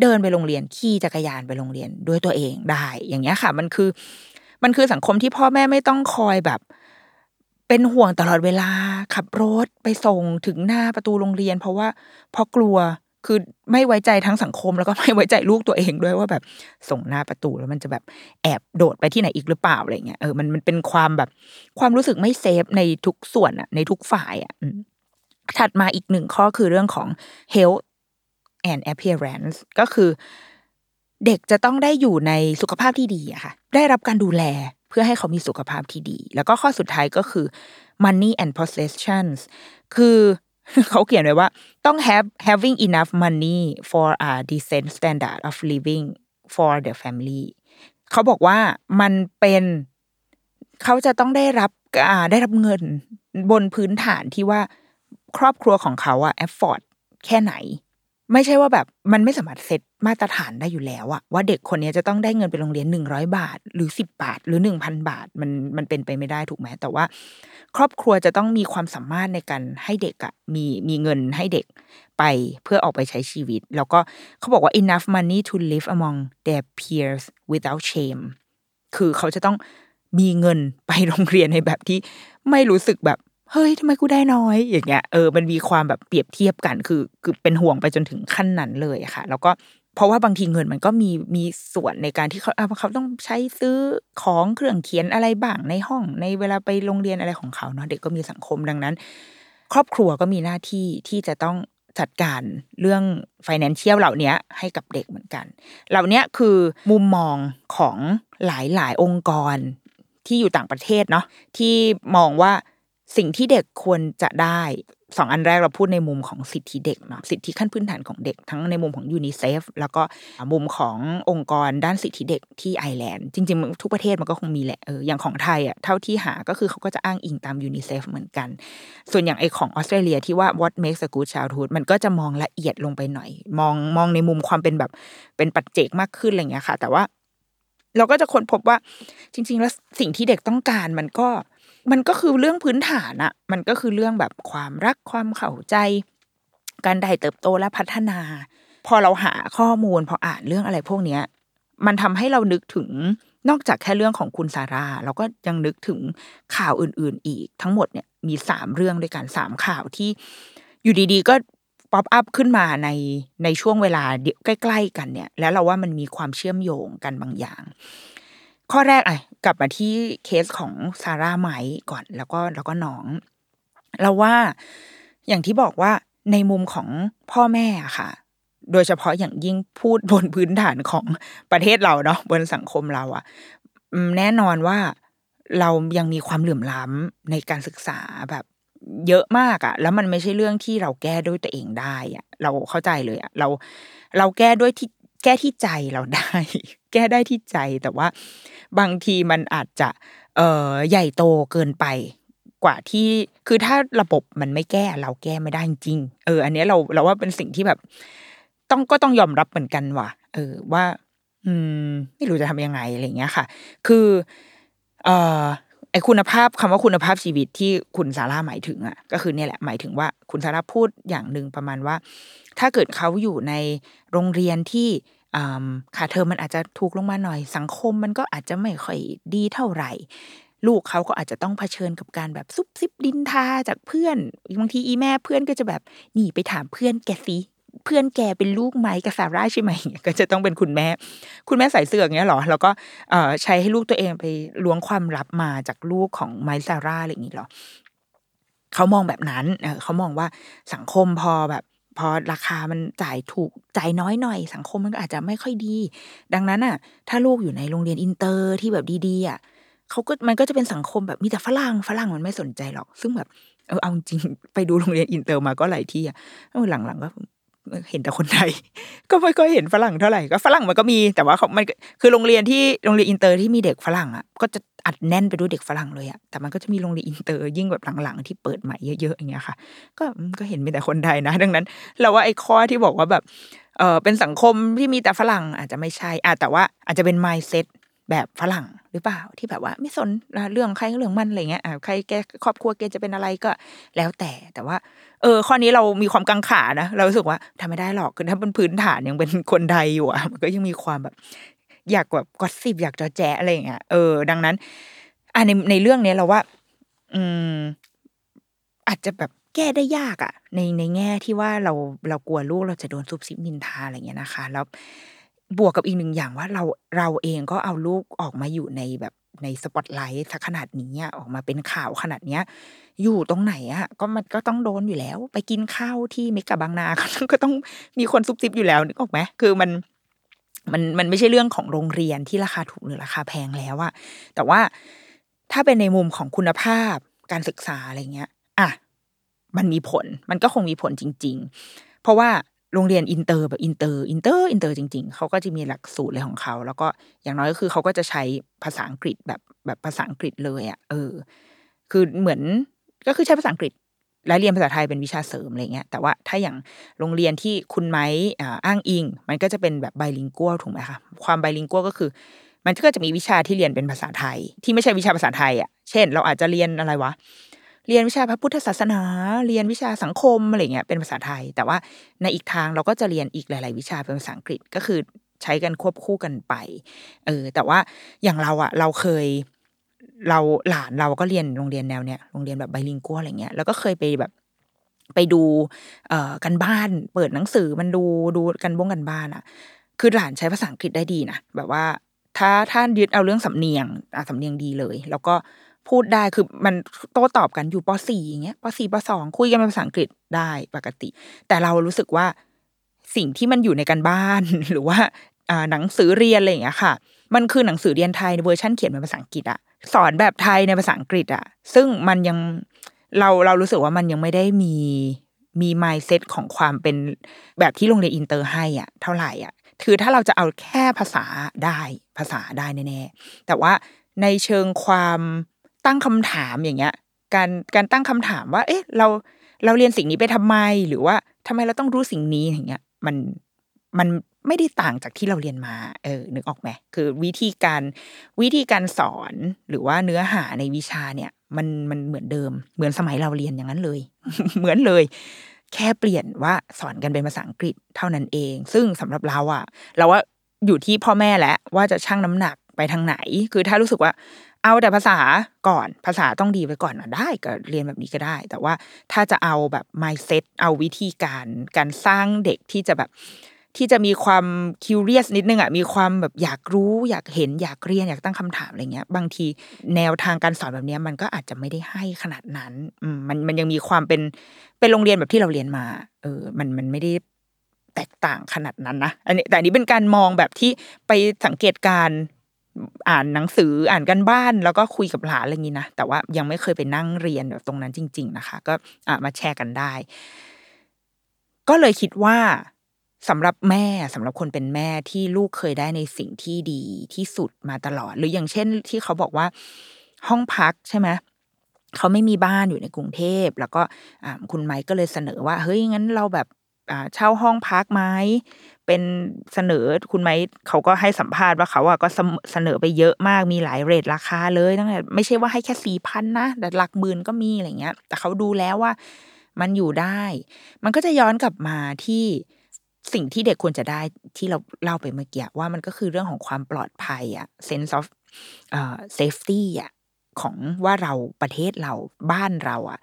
เดินไปโรงเรียนขี่จักรยานไปโรงเรียนด้วยตัวเองได้ อย่างเงี้ยค่ะ มันคือ มันคือสังคมที่พ่อแม่ไม่ต้องคอยแบบ เป็นห่วงตลอดเวลา ขับรถไปส่งถึงหน้าประตูโรงเรียน เพราะว่าเพราะกลัว คือไม่ไว้ใจทั้งสังคมแล้วก็ไม่ไว้ใจลูกตัวเองด้วยว่าแบบส่งหน้าประตูแล้วมันจะแบบแอบโดดไปที่ไหนอีกหรือเปล่าอะไรเงี้ยเออมันมันเป็นความแบบความรู้สึกไม่เซฟในทุกส่วนอะในทุกฝ่ายอะถัดมาอีกหนึ่งข้อคือเรื่องของ health and appearance ก็คือ เด็กจะต้องได้อยู่ในสุขภาพที่ดีอะค่ะ ได้รับการดูแลเพื่อให้เขามีสุขภาพที่ดี แล้วก็ข้อสุดท้ายก็คือ money and possessions คือ เขาเขียนไว้ว่าต้อง have having enough money for a decent standard of living for the family เขาบอกว่ามันเป็นเขาจะต้องได้รับได้รับเงินบนพื้นฐานที่ว่าครอบครัวของเขาอะ afford แค่ไหน ไม่ใช่ว่าแบบมันไม่สามารถเซตมาตรฐานได้อยู่แล้วอะว่าเด็กคนนี้จะต้องได้เงินไปโรงเรียนหนึ่งร้อยบาท หรือสิบบาท หรือหนึ่งพันบาทมันมันเป็นไปไม่ได้ถูกไหมแต่ว่า ครอบครัวจะต้องมีความสามารถในการให้เด็กอะมีมีเงินให้เด็กไปเพื่อออกไปใช้ชีวิต แล้วก็เขาบอกว่า enough money to live among their peers without shame คือเขาจะต้องมีเงินไปโรงเรียนในแบบที่ไม่รู้สึกแบบ เฮ้ยทำไมกูได้น้อย อย่างเงี้ยเออมันมีความแบบเปรียบเทียบกันคือคือเป็นห่วงไปจนถึงขั้นนั้นเลยค่ะ แล้วก็เพราะว่าบางทีเงินมันก็มีมีส่วนในการที่เขาเขาต้องใช้ซื้อของเครื่องเขียนอะไรบ้างในห้อง ในเวลาไปโรงเรียนอะไรของเขาเนาะเด็กก็มีสังคมดังนั้น ครอบครัวก็มีหน้าที่ที่จะต้องจัดการเรื่อง financial เหล่านี้ให้กับเด็กเหมือนกัน เหล่านี้คือมุมมองของหลายหลายองค์กรที่อยู่ต่างประเทศเนาะที่มองว่า สิ่งที่เด็กควรจะได้สองอันแรกเราพูดในมุมของสิทธิเด็กเนาะสิทธิขั้นพื้นฐานของเด็กทั้งในมุมของยูนิเซฟแล้วก็มุมขององค์กรด้านสิทธิเด็กที่ไอร์แลนด์จริงๆ ทุกประเทศมันก็คงมีแหละเอออย่างของไทยอะเท่าที่หาก็คือเขาก็จะอ้างอิงตามยูนิเซฟเหมือนกัน ส่วนอย่างไอของออสเตรเลียที่ว่า what makes a good childhood มันก็จะมองละเอียดลงไปหน่อย มองมองในมุมความเป็นแบบเป็นปัจเจกมากขึ้นอะไรเงี้ยค่ะ แต่ว่า เราก็จะค้นพบว่าจริง ๆ แล้วสิ่งที่เด็กต้องการมันก็ มันก็คือเรื่องพื้นฐานอะมันก็คือเรื่องแบบความรักความเข้าใจ การได้เติบโตและพัฒนา พอเราหาข้อมูลพออ่านเรื่องอะไรพวกเนี้ย มันทำให้เรานึกถึงนอกจากแค่เรื่องของคุณซาร่าเราก็ยังนึกถึงข่าวอื่น ๆ อีก ทั้งหมดเนี่ยมีสามเรื่องด้วยกันสามข่าวที่อยู่ดีๆ ก็ป๊อปอัพขึ้นมาในในช่วงเวลาใกล้ ๆ กันเนี่ย แล้วเราว่ามันมีความเชื่อมโยงกันบางอย่าง ข้อแรกอะกลับมาที่เคสของซาร่าไมก่อนแล้วก็แล้วก็น้อง เราว่าอย่างที่บอกว่าในมุมของพ่อแม่ค่ะ โดยเฉพาะอย่างยิ่งพูดบนพื้นฐานของประเทศเราเนาะบนสังคมเราอะแน่นอนว่าเรายังมีความเหลื่อมล้ำในการศึกษาแบบเยอะมากอะแล้วมันไม่ใช่เรื่องที่เราแก้ด้วยตัวเองได้อะเราเข้าใจเลยอะเราเราแก้ด้วยที่ แก้ที่ใจเราได้ แก้ได้ที่ใจแต่ว่า บางทีมันอาจจะเอ่อใหญ่โตเกินไปกว่าที่คือถ้าระบบมันไม่แก้เราแก้ไม่ได้จริงเออ อันนี้เราเราว่าเป็นสิ่งที่แบบ ต้องก็ต้องยอมรับเหมือนกันว่ะ เออว่า อืม ไม่รู้จะทำยังไงอะไรเงี้ยค่ะ คือ เอ่อ ไอ้คุณภาพคำว่าคุณภาพชีวิตที่คุณซาร่าหมายถึงอะ ก็คือเนี่ยแหละหมายถึงว่าคุณซาร่าพูดอย่างหนึ่งประมาณว่า ถ้าเกิดเขาอยู่ในโรงเรียนที่อ่าค่าเทอมมันอาจจะถูกลงมาหน่อย สังคมมันก็อาจจะไม่ค่อยดีเท่าไหร่ ลูกเขาก็อาจจะต้องเผชิญกับการแบบซุบซิบดินทาจากเพื่อนบางทีอีแม่เพื่อนก็จะแบบหนีไปถามเพื่อนแกสิ เพื่อนแกเป็นลูกไหมกับซาร่าใช่ไหมก็จะต้องเป็นคุณแม่ คุณแม่ใส่เสื้ออย่างเงี้ยหรอแล้วก็ใช้ให้ลูกตัวเองไปล้วงความลับมาจากลูกของไมซาร่าอะไรอย่างงี้หรอเขามองแบบนั้นเขามองว่าสังคมพอแบบพอราคามันจ่ายถูกจ่ายน้อยหน่อย สังคมมันก็อาจจะไม่ค่อยดี ดังนั้นอะ ถ้าลูกอยู่ในโรงเรียนอินเตอร์ที่แบบดีๆอะเขาก็มันก็จะเป็นสังคมแบบมีแต่ฝรั่งฝรั่งมันไม่สนใจหรอก ซึ่งแบบเออเอาจริงไปดูโรงเรียนอินเตอร์มาก็หลายที่อะหลังๆก็ เห็นแต่คนไทย ก็ไม่ค่อยเห็นฝรั่งเท่าไหร่ก็ฝรั่งมันก็มีแต่ว่าเขามันคือโรงเรียนที่โรงเรียนอินเตอร์ที่มีเด็กฝรั่งอะก็จะอัดแน่นไปด้วยเด็กฝรั่งเลยอะแต่มันก็จะมีโรงเรียนอินเตอร์ยิ่งแบบหลังๆที่เปิดใหม่เยอะๆอย่างเงี้ยค่ะ ก็ก็เห็นมีแต่คนไทยนะ ดังนั้น เราว่าไอ้ข้อที่บอกว่าแบบเออเป็นสังคมที่มีแต่ฝรั่งอาจจะไม่ใช่อะแต่ว่าอาจจะเป็น mindset แบบฝรั่ง หรือเปล่าที่แบบว่าไม่สนเรื่องใครเรื่องมันอะไรเงี้ยอ่าใครแกครอบครัวแกจะเป็นอะไรก็แล้วแต่แต่ว่า เออข้อนี้เรามีความกังขานะเรารู้สึกว่าทำไม่ได้หรอกคือถ้าเป็นพื้นฐานยังเป็นคนไทยอยู่อะมันก็ยังมีความแบบ อยากแบบกอดสิบอยากจอแจอะไรเงี้ยเออดังนั้น อะในในเรื่องเนี้ยเราว่า อืม อาจจะแบบแก้ได้ยากอะในในแง่ที่ว่าเราเรากลัวลูกเราจะโดนซุบซิบนินทาอะไรเงี้ยนะคะ แล้ว บวกกับอีกหนึ่งอย่างว่าเราเราเองก็เอาลูกออกมาอยู่ในแบบในสปอตไลท์ขนาดนี้อออกมาเป็นข่าวขนาดเนี้ย อยู่ตรงไหนอะก็มันก็ต้องโดนอยู่แล้ว ไปกินข้าวที่เมกะบางนาก็ต้องมีคนซุบซิบอยู่แล้วนึกออกไหมคือมันมันมันไม่ใช่เรื่องของโรงเรียนที่ราคาถูกหรือราคาแพงแล้วอะแต่ว่าถ้าเป็นในมุมของคุณภาพการศึกษาอะไรเงี้ย อะ มันมีผล มันก็คงมีผลจริง ๆ เพราะว่า โรงเรียนอินเตอร์แบบอินเตอร์อินเตอร์อินเตอร์จริง ๆ เขาก็จะมีหลักสูตรเลยของเขา แล้วก็อย่างน้อยก็คือเขาก็จะใช้ภาษาอังกฤษแบบแบบภาษาอังกฤษเลยอะ่ะเออ คือเหมือนก็คือใช้ภาษาอังกฤษและเรียนภาษาไทยเป็นวิชาเสริมอะไรเงี้ยแต่ว่าถ้าอย่างโรงเรียนที่คุณไม้อ้างอิง มันก็จะเป็นแบบ bilingual ถูกไหมคะความ bilingual ก็คือ มันก็จะมีวิชาที่เรียนเป็นภาษาไทย ที่ไม่ใช่วิชาภาษาไทยอะเช่น เราอาจจะเรียนอะไรวะ เรียนวิชาพระพุทธศาสนา เรียนวิชาสังคมอะไรเงี้ยเป็นภาษาไทย แต่ว่าในอีกทางเราก็จะเรียนอีกหลาย ๆ วิชาเป็นภาษาอังกฤษก็คือใช้กันควบคู่กันไปเออแต่ว่าอย่างเราอะเราเคยเราหลานเราก็เรียนโรงเรียนแนวเนี้ยโรงเรียนแบบไบลิงกัวอะไรเงี้ยแล้วก็เคยไปแบบไปดูเอ่อกันบ้านเปิดหนังสือมันดูดูกันบ้งกันบ้านอะคือหลานใช้ภาษาอังกฤษได้ดีนะแบบว่าถ้าถ้ายึดเอาเรื่องสำเนียงอะสำเนียงดีเลย แล้วก็ พูดได้คือมันโต้ตอบกันอยู่ป .4 อย่างเงี้ยป .4 ป .2 คุยกันเป็นภาษาอังกฤษได้ปกติ แต่เรารู้สึกว่าสิ่งที่มันอยู่ในการบ้าน หรือว่าหนังสือเรียนอะไรอย่างเงี้ยค่ะ มันคือหนังสือเรียนไทยในเวอร์ชันเขียนเป็นภาษาอังกฤษอะสอนแบบไทยในภาษาอังกฤษอะซึ่งมันยังเราเรารู้สึกว่ามันยังไม่ได้มีมี mindset ของความเป็นแบบที่โรงเรียนอินเตอร์ให้อะเท่าไหร่อะคือถ้าเราจะเอาแค่ภาษาได้ภาษาได้แน่ๆแต่ว่าในเชิงความ ตั้งคำถามอย่างเงี้ย การการตั้งคำถามว่า เอ๊ะ เราเราเรียนสิ่งนี้ไปทำไม หรือว่าทำไมเราต้องรู้สิ่งนี้อย่างเงี้ย มันมันไม่ได้ต่างจากที่เราเรียนมา เออ นึกออกไหมคือวิธีการวิธีการสอนหรือว่าเนื้อหาในวิชาเนี่ย มันมันเหมือนเดิม เหมือนสมัยเราเรียนอย่างนั้นเลย เหมือนเลย แค่เปลี่ยนว่าสอนกันเป็นภาษาอังกฤษเท่านั้นเอง ซึ่งสำหรับเราอะเราว่าอยู่ที่พ่อแม่และว่าจะชั่งน้ำหนักไปทางไหน คือถ้ารู้สึกว่า เอาแต่ภาษาก่อนภาษาต้องดีไปก่อนอได้ก็เรียนแบบนี้ก็ได้ แต่ว่าถ้าจะเอาแบบ mindset เอาวิธีการการสร้างเด็กที่จะแบบที่จะมีความ curious นิดนึงอะมีความแบบอยากรู้อยากเห็นอยากเรียนอยากตั้งคำถามอะไรเงี้ย บางทีแนวทางการสอนแบบนี้มันก็อาจจะไม่ได้ให้ขนาดนั้นมันมันยังมีความเป็นเป็นโรงเรียนแบบที่เราเรียนมา เออ มันมันไม่ได้แตกต่างขนาดนั้นนะอันนี้แต่อันนี้เป็นการมองแบบที่ไปสังเกตการ อ่านหนังสืออ่านกันบ้าน แล้วก็คุยกับหลานอะไรอย่างนี้นะแต่ว่ายังไม่เคยไปนั่งเรียนแบบตรงนั้นจริง ๆ นะคะ ก็อ่ามาแชร์กันได้ ก็เลยคิดว่าสำหรับแม่สำหรับคนเป็นแม่ที่ลูกเคยได้ในสิ่งที่ดีที่สุดมาตลอด หรืออย่างเช่น ที่เขาบอกว่า ห้องพักใช่ไหมเขาไม่มีบ้านอยู่ในกรุงเทพ แล้วก็อ่าคุณไมค์ก็เลยเสนอว่า เฮ้ยงั้นเราแบบอ่าเช่าห้องพักไหม เป็นเสนอคุณไหมเขาก็ให้สัมภาษณ์ว่าเขาอะก็เสนอไปเยอะมากมีหลายเรทราคาเลยตั้งแต่ไม่ใช่ว่าให้แค่สี่พันนะแต่หลักหมื่นก็มีอะไรเงี้ย แต่เขาดูแล้วว่ามันอยู่ได้ มันก็จะย้อนกลับมาที่สิ่งที่เด็กควรจะได้ที่เราเล่าไปเมื่อกี้ว่ามันก็คือเรื่องของความปลอดภัยอะ sense of เอ่อ safety อะของว่าเราประเทศเราบ้านเราอะ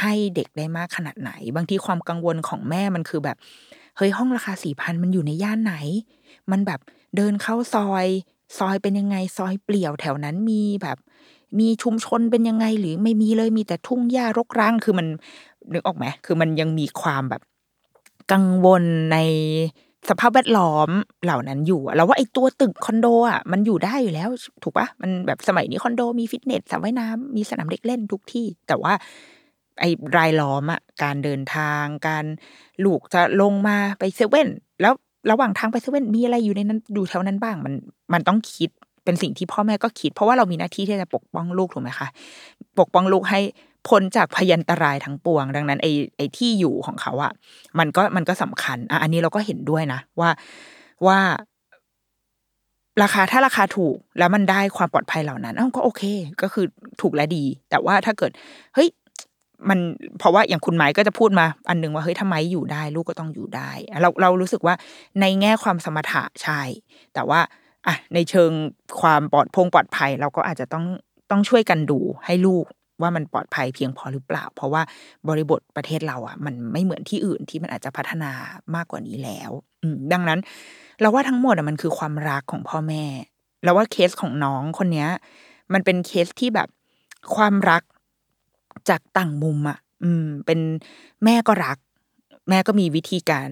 ให้เด็กได้มากขนาดไหน บางทีความกังวลของแม่มันคือแบบ เฮ้ยห้องราคาสี่พันมันอยู่ในย่านไหน มันแบบเดินเข้าซอย ซอยเป็นยังไงซอยเปลี่ยวแถวนั้นมีแบบ มีชุมชนเป็นยังไงหรือไม่มีเลยมีแต่ทุ่งหญ้ารกร้างคือมันนึกออกไหมคือมันยังมีความแบบกังวลในสภาพแวดล้อมเหล่านั้นอยู่อะเราว่าไอ้ตัวตึกคอนโดอะมันอยู่ได้อยู่แล้ว ถูกปะมันแบบสมัยนี้คอนโดมีฟิตเนสสระว่ายน้ำมีสนามเด็กเล่นทุกที่ แต่ว่า ไอ้รายล้อมอะการเดินทาง การลูกจะลงมาไปเซเว่นแล้วระหว่างทางไปเซเว่นมีอะไรอยู่ในนั้นดูแถวนั้นบ้างมันมันต้องคิดเป็นสิ่งที่พ่อแม่ก็คิด เพราะว่าเรามีหน้าที่ที่จะปกป้องลูกถูกไหมคะปกป้องลูกให้พ้นจากพยันตรายทั้งปวง ดังนั้นไอ้ไอ้ที่อยู่ของเขาอะมันก็มันก็สำคัญอะอันนี้เราก็เห็นด้วยนะว่าว่า ราคาถ้าราคาถูกแล้วมันได้ความปลอดภัยเหล่านั้นอ้าก็โอเค ก็คือถูกและดี แต่ว่าถ้าเกิด เฮ้ย มันเพราะว่าอย่างคุณไม้ก็จะพูดมาอันหนึ่งว่าเฮ้ยทำไมอยู่ได้ ลูกก็ต้องอยู่ได้ เราเรารู้สึกว่าในแง่ความสมถะใช่แต่ว่าอะในเชิงความปลอดพงปลอดภัย เราก็อาจจะต้องต้องช่วยกันดูให้ลูกว่ามันปลอดภัยเพียงพอหรือเปล่า เพราะว่าบริบทประเทศเราอะ มันไม่เหมือนที่อื่นที่มันอาจจะพัฒนามากกว่านี้แล้วอืดังนั้น เราว่าทั้งหมดอะมันคือความรักของพ่อแม่เราว่าเคสของน้องคนเนี้ย มันเป็นเคสที่แบบความรัก จากต่างมุมอะ อืม เป็นแม่ก็รัก แม่ก็มีวิธีการ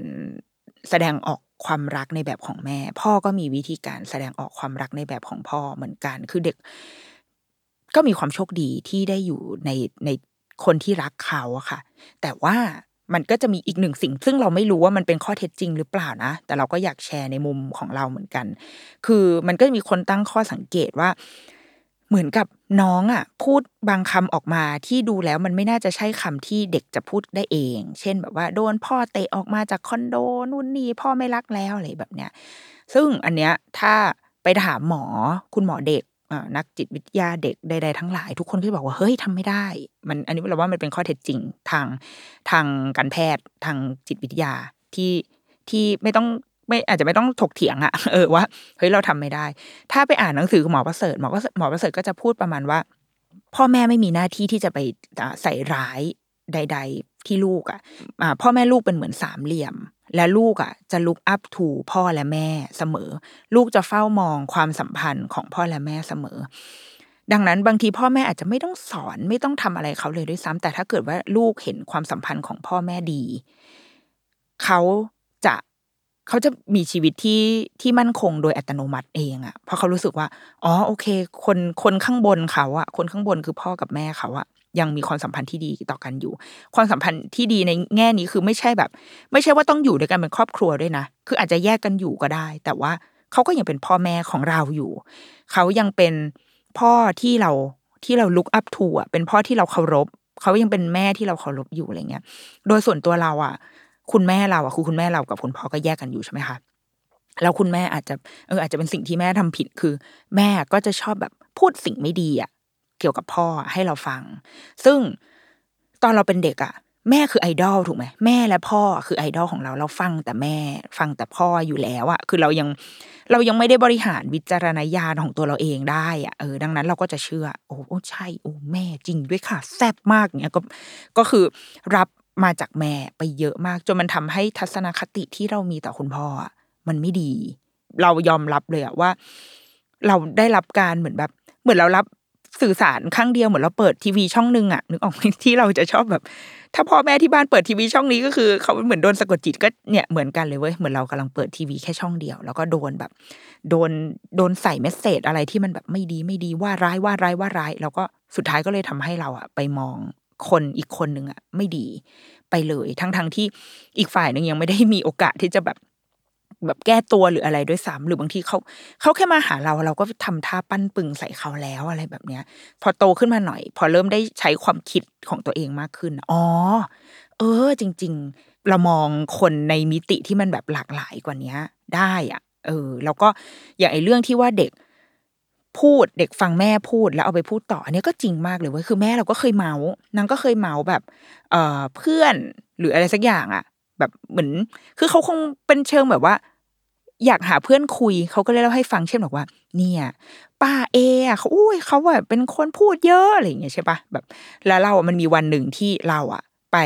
แสดงออกความรักในแบบของแม่ พ่อก็มีวิธีการแสดงออกความรักในแบบของพ่อเหมือนกัน คือเด็ก ก็มีความโชคดีที่ได้อยู่ในในคนที่รักเขาอะค่ะ แต่ว่ามันก็จะมีอีกหนึ่งสิ่ง ซึ่งเราไม่รู้ว่ามันเป็นข้อเท็จจริงหรือเปล่านะ แต่เราก็อยากแชร์ในมุมของเราเหมือนกัน คือมันก็มีคนตั้งข้อสังเกตว่า เหมือนกับน้องอะพูดบางคำออกมาที่ดูแล้วมันไม่น่าจะใช่คำที่เด็กจะพูดได้เอง เช่นแบบว่าโดนพ่อเตะออกมาจากคอนโดนู่นนี่พ่อไม่รักแล้วอะไรแบบเนี้ย ซึ่งอันเนี้ยถ้าไปถามหมอคุณหมอเด็กนักจิตวิทยาเด็กใดๆทั้งหลาย ทุกคนก็จะบอกว่าเฮ้ยทำไม่ได้ มันอันนี้เราว่ามันเป็นข้อเท็จจริงทางทางการแพทย์ทางจิตวิทยาที่ที่ไม่ต้อง ไม่อาจจะไม่ต้องถกเถียงอะเออว่าเฮ้ยเราทำไม่ได้ ถ้าไปอ่านหนังสือหมอประเสริฐหมอก็หมอประเสริฐก็จะพูดประมาณว่า พ่อแม่ไม่มีหน้าที่ที่จะไปใส่ร้ายใด ๆ ที่ลูกอะพ่อแม่ลูกเป็นเหมือนสามเหลี่ยม และลูกอะ จะลุกอัพทูพ่อและแม่เสมอ ลูกจะเฝ้ามองความสัมพันธ์ของพ่อและแม่เสมอดังนั้นบางทีพ่อแม่อาจจะไม่ต้องสอนไม่ต้องทำอะไรเขาเลยด้วยซ้ำแต่ถ้าเกิดว่าลูกเห็นความสัมพันธ์ของพ่อแม่ดี เขาจะ เขาจะมีชีวิตที่ที่มั่นคงโดยอัตโนมัติเองอะเพราะเขารู้สึกว่า อ๋อโอเค คนคนข้างบนเขาอะคนข้างบนคือพ่อกับแม่เขาอะยังมีความสัมพันธ์ที่ดีต่อกันอยู่ ความสัมพันธ์ที่ดีในแง่นี้คือไม่ใช่แบบ ไม่ใช่ว่าต้องอยู่ด้วยกันเป็นครอบครัวด้วยนะ คืออาจจะแยกกันอยู่ก็ได้ แต่ว่าเขาก็ยังเป็นพ่อแม่ของเราอยู่ เขายังเป็นพ่อที่เราที่เราลุกอัพทูอะเป็นพ่อที่เราเคารพเขายังเป็นแม่ที่เราเคารพอยู่อะไรเงี้ย โดยส่วนตัวเราอะ คุณแม่เราอะคือคุณแม่เรากับคุณพ่อก็แยกกันอยู่ใช่ไหมคะแล้วคุณแม่อาจจะเอออาจจะเป็นสิ่งที่แม่ทำผิดคือ แม่ก็จะชอบแบบพูดสิ่งไม่ดีอะเกี่ยวกับพ่อให้เราฟัง ซึ่งตอนเราเป็นเด็กอะแม่คือไอดอลถูกไหมแม่และพ่อคือไอดอลของเราเราฟังแต่แม่ฟังแต่พ่ออยู่แล้วอะคือเรายังเรายังไม่ได้บริหารวิจารณญาณของตัวเราเองได้อะเออดังนั้นเราก็จะเชื่ออ้โอ้ใช่โอ้แม่จริงด้วยค่ะ แซ่บมากเนี้ยก็ก็คือรับ มาจากแม่ไปเยอะมาก จนมันทำให้ทัศนคติที่เรามีต่อคุณพ่อมันไม่ดี เรายอมรับเลยอะว่า เราได้รับการเหมือนแบบ เหมือนเรารับสื่อสารครั้งเดียวเหมือนเราเปิดทีวีช่องหนึ่งอะนึกออกไหมที่เราจะชอบแบบ ถ้าพ่อแม่ที่บ้านเปิดทีวีช่องนี้ก็คือเขาเหมือนโดนสะกดจิตก็เนี่ยเหมือนกันเลยเว้ยเหมือนเรากำลังเปิดทีวีแค่ช่องเดียว แล้วก็โดนแบบ โดนโดนใส่เมสเซจอะไรที่มันแบบไม่ดีไม่ดีว่าร้ายว่าร้ายว่าร้าย แล้วก็สุดท้ายก็เลยทำให้เราอะไปมอง คนอีกคนหนึ่งอะไม่ดีไปเลย ทั้งทงที่อีกฝ่ายหนึ่งยังไม่ได้มีโอกาสที่จะแบบแบบแก้ตัวหรืออะไรด้วยซ้ำหรือบางทีเขาเขาแค่มาหาเราเราก็ทำท่าปั้นปึงใส่เขาแล้วอะไรแบบเนี้ย พอโตขึ้นมาหน่อย พอเริ่มได้ใช้ความคิดของตัวเองมากขึ้น อ๋อ เออ จริง ๆ เรามองคนในมิติที่มันแบบหลากหลายกว่านี้ได้อะเออ แล้วก็อย่างไอ้เรื่องที่ว่าเด็ก พูดเด็กฟังแม่พูดแล้วเอาไปพูดต่ออันนี้ก็จริงมากเลยเว้ยคือแม่เราก็เคยเมาส์นางก็เคยเมาส์แบบเอ่อเพื่อนหรืออะไรสักอย่างอะ แบบเหมือน คือเขาคงเป็นเชิงแบบว่า อยากหาเพื่อนคุยเขาก็เลยเล่าให้ฟังเช่นบอกว่า เนี่ย ป้าเออเขาอุ้ยเขาแบบเป็นคนพูดเยอะอะไรอย่างเงี้ยใช่ปะแบบ แล้วเราอะมันมีวันหนึ่งที่เราอะ ไป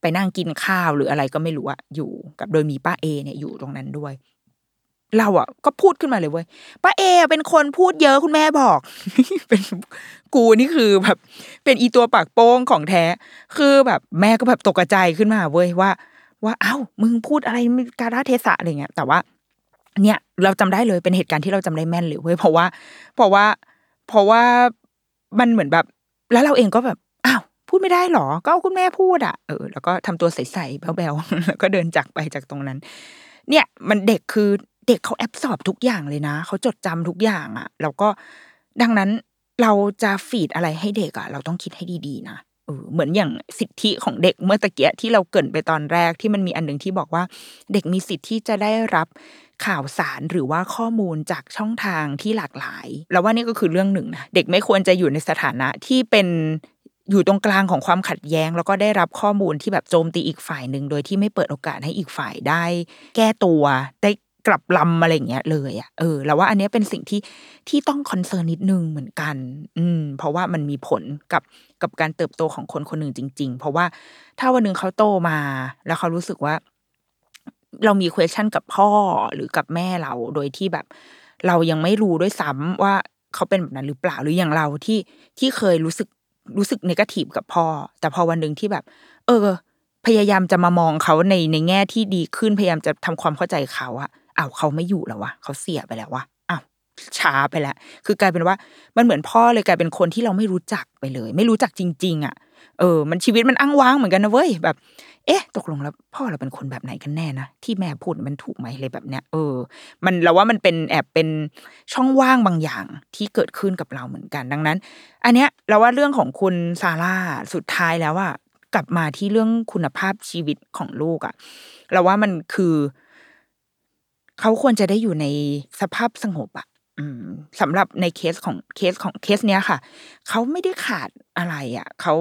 ไปนั่งกินข้าวหรืออะไรก็ไม่รู้อะอยู่กับโดยมีป้าเอเนี่ยอยู่ตรงนั้นด้วย เราอะก็พูดขึ้นมาเลยเว้ยป้าเอเป็นคนพูดเยอะคุณแม่บอก เป็นกูนี่คือแบบ เป็นอีตัวปากโป้งของแท้ คือแบบแม่ก็แบบตกใจขึ้นมาเว้ยว่า ว่าเอ้ามึงพูดอะไรมการาเทศะอะไรเงี้ยแต่ว่า เนี่ยเราจำได้เลยเป็นเหตุการณ์ที่เราจำได้แม่นเลยเว้ยเพราะว่า เพราะว่า เพราะว่ามันเหมือนแบบ แล้วเราเองก็แบบอ้าวพูดไม่ได้หรอ ก็เอาคุณแม่พูดอะเออแล้วก็ทำตัวใสๆแบ๊วๆแล้วก็เดินจากไปจากตรงนั้น เนี่ย มันเด็กคือ เด็กเขาแอบสอบทุกอย่างเลยนะ เขาจดจำทุกอย่างอะ แล้วก็ดังนั้นเราจะฟีดอะไรให้เด็กอะ เราต้องคิดให้ดีๆนะเหมือนอย่างสิทธิของเด็กเมื่อตะเกียที่เราเกินไปตอนแรกที่มันมีอันหนึ่งที่บอกว่า เด็กมีสิทธิที่จะได้รับข่าวสารหรือว่าข้อมูลจากช่องทางที่หลากหลาย แล้วว่านี่ก็คือเรื่องหนึ่งนะเด็กไม่ควรจะอยู่ในสถานะที่เป็นอยู่ตรงกลางของความขัดแย้ง แล้วก็ได้รับข้อมูลที่แบบโจมตีอีกฝ่ายหนึ่งโดยที่ไม่เปิดโอกาสให้อีกฝ่ายได้ แก้ตัวได้ กลับลำอะไรเงี้ยเลยอะเออแล้วว่าอันนี้เป็นสิ่งที่ที่ต้องคอนเซิร์นนิดนึงเหมือนกัน อืม เพราะว่ามันมีผลกับกับการเติบโตของคนคนหนึ่งจริง ๆ เพราะว่าถ้าวันหนึ่งเขาโตมา แล้วเขารู้สึกว่า เรามี question กับพ่อหรือกับแม่เราโดยที่แบบ เรายังไม่รู้ด้วยซ้ำว่าเขาเป็นแบบนั้นหรือเปล่าหรืออย่างเราที่ที่เคยรู้สึกรู้สึกนกาทีฟกับพ่อ แต่พอวันหนึ่งที่แบบ เออ พยายามจะมามองเขาในในแง่ที่ดีขึ้นพยายามจะทำความเข้าใจเขาอะ อ้าวเขาไม่อยู่แล้ววะเขาเสียไปแล้ววะอ้าวช้าไปแล้ว คือกลายเป็นว่ามันเหมือนพ่อเลยกลายเป็นคนที่เราไม่รู้จักไปเลย ไม่รู้จักจริง ๆ อะ เออ มันชีวิตมันอ้างว้างเหมือนกันนะเว้ยแบบ เอ๊ะ ตกลงแล้วพ่อเราเป็นคนแบบไหนกันแน่นะที่แม่พูดมันถูกไหมเลยแบบเนี้ยเออ มันเราว่ามันเป็นแอบเป็นช่องว่างบางอย่างที่เกิดขึ้นกับเราเหมือนกัน ดังนั้น อันเนี้ยเราว่าเรื่องของคุณซาร่าสุดท้ายแล้วว่ากลับมาที่เรื่องคุณภาพชีวิตของลูกอะเราว่ามันคือ เขาควรจะได้อยู่ในสภาพสงบอะสำหรับในเคสของเคสของเคสเนี้ยค่ะ เขาไม่ได้ขาดอะไรอะเขา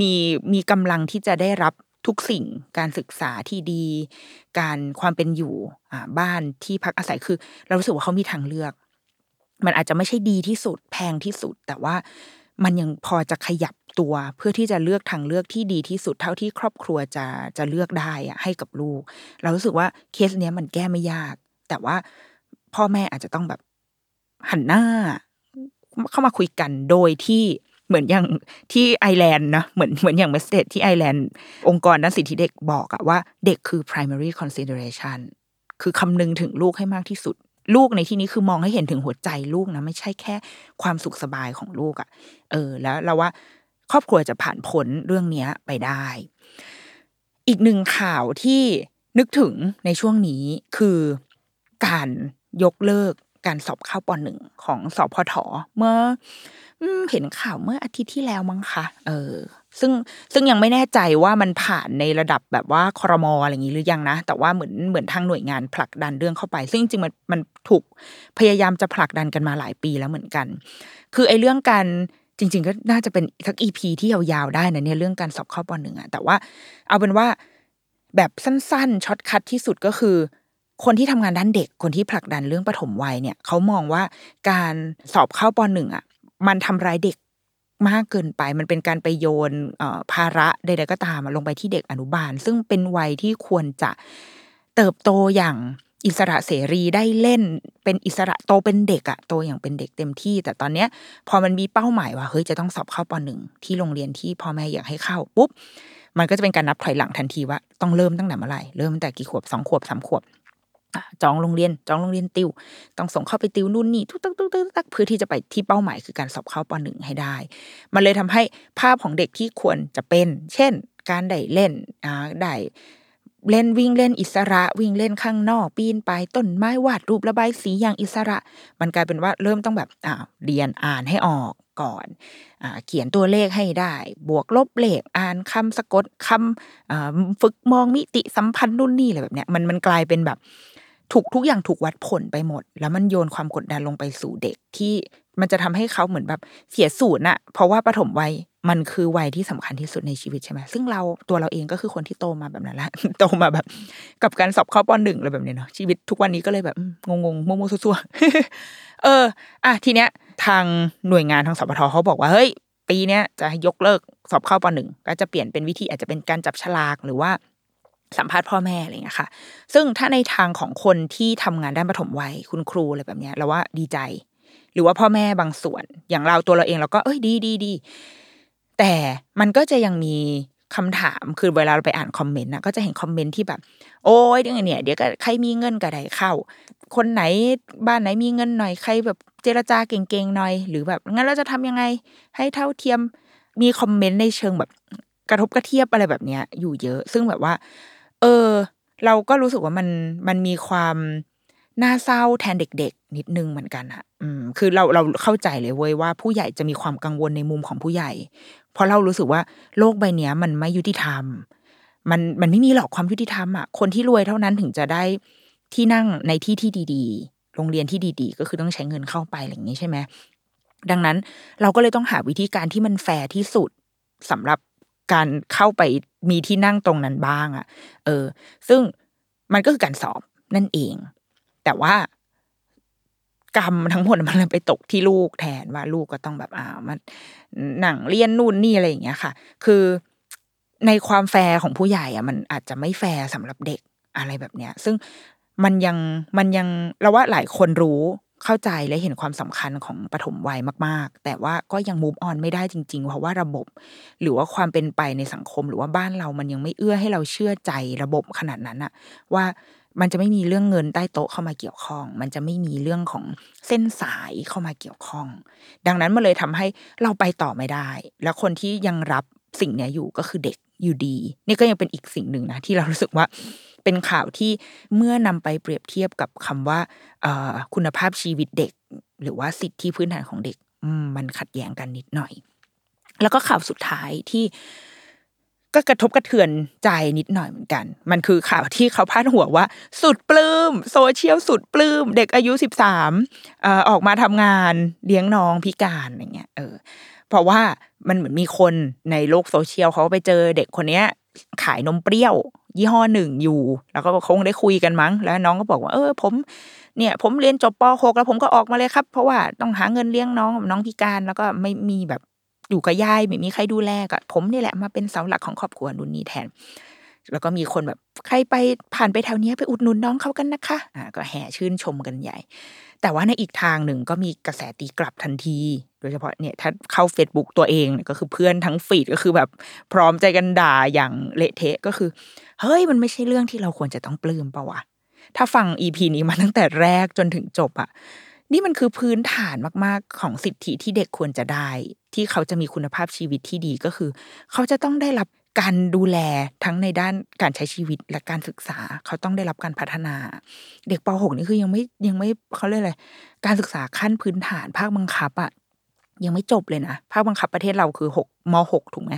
มีมีกำลังที่จะได้รับทุกสิ่ง การศึกษาที่ดี การความเป็นอยู่อ่าบ้านที่พักอาศัยคือ เรารู้สึกว่าเขามีทางเลือก มันอาจจะไม่ใช่ดีที่สุดแพงที่สุด แต่ว่ามันยังพอจะขยับตัวเพื่อที่จะเลือกทางเลือกที่ดีที่สุดเท่าที่ครอบครัวจะจะเลือกได้อะให้กับลูก เรารู้สึกว่าเคสเนี้ยมันแก้ไม่ยาก แต่ว่าพ่อแม่อาจจะต้องแบบหันหน้า เข้ามาคุยกันโดยที่เหมือนอย่างที่ไอร์แลนด์นะเหมือนเหมือนอย่าง message ที่ไอร์แลนด์องค์กรด้านสิทธิเด็กบอกอะว่าเด็กคือ primary consideration คือคำนึงถึงลูกให้มากที่สุด ลูกในที่นี้คือมองให้เห็นถึงหัวใจลูกนะ ไม่ใช่แค่ความสุขสบายของลูกอะเออ แล้วเราว่าครอบครัวจะผ่านพ้นเรื่องนี้ไปได้ อีกหนึ่งข่าวที่นึกถึงในช่วงนี้คือ การยกเลิกการสอบเข้าปหนึ่งของสอบพทเมื่อเห็นข่าวเมื่ออาทิตย์ที่แล้วมั้งคะเออ ซึ่งซึ่งยังไม่แน่ใจว่ามันผ่านในระดับแบบว่าครมอะไรอย่างนี้หรือยังนะ แต่ว่าเหมือนเหมือนทางหน่วยงานผลักดันเรื่องเข้าไป ซึ่งจริงมันมันถูกพยายามจะผลักดันกันมาหลายปีแล้วเหมือนกัน คือไอ้เรื่องการจริง ๆ ก็น่าจะเป็นสัก EP ที่ยาวๆได้นะเนี่ยเรื่องการสอบเข้าปหนึ่งอะแต่ว่า เอาเป็นว่าแบบสั้นๆ shortcut ที่สุดก็คือ คนที่ทำงานด้านเด็กคนที่ผลักดันเรื่องปฐมวัยเนี่ยเขามองว่าการสอบเข้าปหนึ่งอะ มันทำร้ายเด็กมากเกินไป มันเป็นการไปโยนภาระใดๆก็ตามลงไปที่เด็กอนุบาล ซึ่งเป็นวัยที่ควรจะเติบโตอย่างอิสระเสรีได้เล่น เป็นอิสระโตเป็นเด็กอะโตอย่างเป็นเด็กเต็มที่ แต่ตอนเนี้ย พอมันมีเป้าหมายว่าเฮ้ยจะต้องสอบเข้าปหนึ่งที่โรงเรียนที่พ่อแม่อยากให้เข้าปุ๊บมันก็จะเป็นการนับถอยหลังทันทีว่าต้องเริ่มตั้งแต่เมื่อไหร่เริ่มตั้งแต่กี่ขวบสองขวบสามขวบ จองโรงเรียนจองโรงเรียนติว ต้องส่งเข้าไปติวนู่นนี่ทุกตักทุกตักเพื่อที่จะไปที่เป้าหมายคือการสอบเข้าปหนึ่งให้ได้ มันเลยทำให้ภาพของเด็กที่ควรจะเป็น เช่น การได้เล่นอ่าได้เล่นวิ่งเล่นอิสระวิ่งเล่นข้างนอก ปีนไปต้นไม้วาดรูประบายสีอย่างอิสระ มันกลายเป็นว่าเริ่มต้องแบบอ่าเรียนอ่านให้ออกก่อนอ่าเขียนตัวเลขให้ได้ บวกลบเลขอ่านคำสะกดคำอ่าฝึกมองมิติสัมพันธ์นู่นนี่อะไรแบบเนี้ยมันมันกลายเป็นแบบ ถูกทุกอย่างถูกวัดผลไปหมด แล้วมันโยนความกดดันลงไปสู่เด็กที่มันจะทำให้เขาเหมือนแบบเสียสูตรน่ะ เพราะว่าปฐมวัยมันคือวัยที่สำคัญที่สุดในชีวิตใช่ไหมซึ่งเราตัวเราเองก็คือคนที่โตมาแบบนั้นละโตมาแบบ กับการสอบเข้าปหนึ่งอะไรแบบเนี้ยเนาะชีวิตทุกวันนี้ก็เลยแบบอืมงงๆมั่วๆซัวๆเออ อะทีเนี้ย ทางหน่วยงานทางสปทเขาบอกว่าเฮ้ยปีเนี้ยจะยกเลิกสอบเข้าปหนึ่งก็จะเปลี่ยนเป็นวิธีอาจจะเป็นการจับฉลากหรือว่า สัมภาษณ์พ่อแม่อะไรอย่างเงี้ยค่ะ ซึ่งถ้าในทางของคนที่ทำงานด้านปฐมวัยคุณครูอะไรแบบเนี้ยเราว่าดีใจ หรือว่าพ่อแม่บางส่วน อย่างเราตัวเราเองเราก็เอ้ยดีดีดีแต่มันก็จะยังมีคำถามคือเวลาเราไปอ่านคอมเมนต์นะก็จะเห็นคอมเมนต์ที่แบบ โอ้ยเดี๋ยวเนี่ยเดี๋ยวก็ใครมีเงินก็ได้เข้า คนไหนบ้านไหนมีเงินหน่อยใครแบบเจรจาเก่งๆหน่อย หรือแบบงั้นเราจะทำยังไง ให้เท่าเทียมมีคอมเมนต์ในเชิงแบบกระทบกระเทียบอะไรแบบเนี้ยอยู่เยอะ ซึ่งแบบว่า เออ เราก็รู้สึกว่ามันมันมีความน่าเศร้าแทนเด็ก ๆ นิดนึงเหมือนกันอะอืม คือเราเราเข้าใจเลยเว้ยว่าผู้ใหญ่จะมีความกังวลในมุมของผู้ใหญ่ เพราะเรารู้สึกว่าโลกใบเนี้ยมันไม่ยุติธรรม มันมันไม่มีหรอกความยุติธรรมอะคนที่รวยเท่านั้นถึงจะได้ที่นั่งในที่ที่ดีๆ โรงเรียนที่ดีๆ ก็คือต้องใช้เงินเข้าไปอะไรอย่างนี้ใช่ไหมดังนั้นเราก็เลยต้องหาวิธีการที่มันแฟร์ที่สุดสำหรับ การเข้าไปมีที่นั่งตรงนั้นบ้างอะ เออ ซึ่งมันก็คือการสอบนั่นเอง แต่ว่ากรรมทั้งหมดมันเลยไปตกที่ลูกแทนว่าลูกก็ต้องแบบอ่านหนังสือเรียนนู่นนี่อะไรอย่างเงี้ยค่ะ คือในความแฟร์ของผู้ใหญ่อะมันอาจจะไม่แฟร์สำหรับเด็กอะไรแบบเนี้ย ซึ่งมันยังมันยังเราว่าหลายคนรู้ เข้าใจและเห็นความสำคัญของปฐมวัยมาก ๆ แต่ว่าก็ยังมูฟออนไม่ได้จริง ๆ เพราะว่าระบบ หรือว่าความเป็นไปในสังคมหรือว่าบ้านเรามันยังไม่เอื้อให้เราเชื่อใจระบบขนาดนั้นอะว่ามันจะไม่มีเรื่องเงินใต้โต๊ะเข้ามาเกี่ยวข้อง มันจะไม่มีเรื่องของเส้นสายเข้ามาเกี่ยวข้อง ดังนั้นมันเลยทำให้เราไปต่อไม่ได้ แล้วคนที่ยังรับสิ่งนี้อยู่ก็คือเด็ก อยู่ดี นี่ก็ยังเป็นอีกสิ่งหนึ่งนะที่เรารู้สึกว่าเป็นข่าวที่เมื่อนำไปเปรียบเทียบกับคำว่าคุณภาพชีวิตเด็ก หรือว่าสิทธิพื้นฐานของเด็กมันขัดแย้งกันนิดหน่อย แล้วก็ข่าวสุดท้ายที่ก็กระทบกระเทือนใจนิดหน่อยเหมือนกัน มันคือข่าวที่เขาพาดหัวว่า สุดปลื้มโซเชียลสุดปลื้ม เด็กอายุสิบสามออกมาทำงานเลี้ยงน้องพิการอย่างเงี้ยเออ เพราะว่ามันเหมือนมีคนในโลกโซเชียลเขาไปเจอเด็กคนเนี้ย ขายนมเปรี้ยว ยี่ห้อหนึ่งอยู่ แล้วก็คงได้คุยกันมั้ง แล้วน้องก็บอกว่า เออ ผมเนี่ย ผมเรียนจบป .6 แล้วผมก็ออกมาเลยครับ เพราะว่าต้องหาเงินเลี้ยงน้องน้องพิการแล้วก็ไม่มีแบบอยู่กับยายไม่มีใครดูแลก็ผมนี่แหละมาเป็นเสาหลักของครอบครัวนุนนีแทน แล้วก็มีคนแบบใครไปผ่านไปแถวนี้ไปอุดหนุนน้องเขากันนะคะอ่าก็แห่ชื่นชมกันใหญ่ แต่ว่าในอีกทางหนึ่งก็มีกระแสตีกลับทันที โดยเฉพาะเนี่ยถ้าเข้า Facebook ตัวเองก็คือเพื่อนทั้งฟีดก็คือแบบพร้อมใจกันด่าอย่างเละเทะก็คือ เฮ้ยมันไม่ใช่เรื่องที่เราควรจะต้องปลื้มปะวะถ้าฟังอีพีนี้มาตั้งแต่แรกจนถึงจบอะนี่มันคือพื้นฐานมาก ๆ ของสิทธิที่เด็กควรจะได้ ที่เขาจะมีคุณภาพชีวิตที่ดีก็คือ เขาจะต้องได้รับการดูแลทั้งในด้านการใช้ชีวิตและการศึกษา เขาต้องได้รับการพัฒนา เด็กป .6 นี่คือยังไม่ยังไม่เขาเรียกอะไรการศึกษาขั้นพื้นฐานภาคบังคับอะ ยังไม่จบเลยนะภาคบังคับประเทศเราคือหกมหกถูกไหม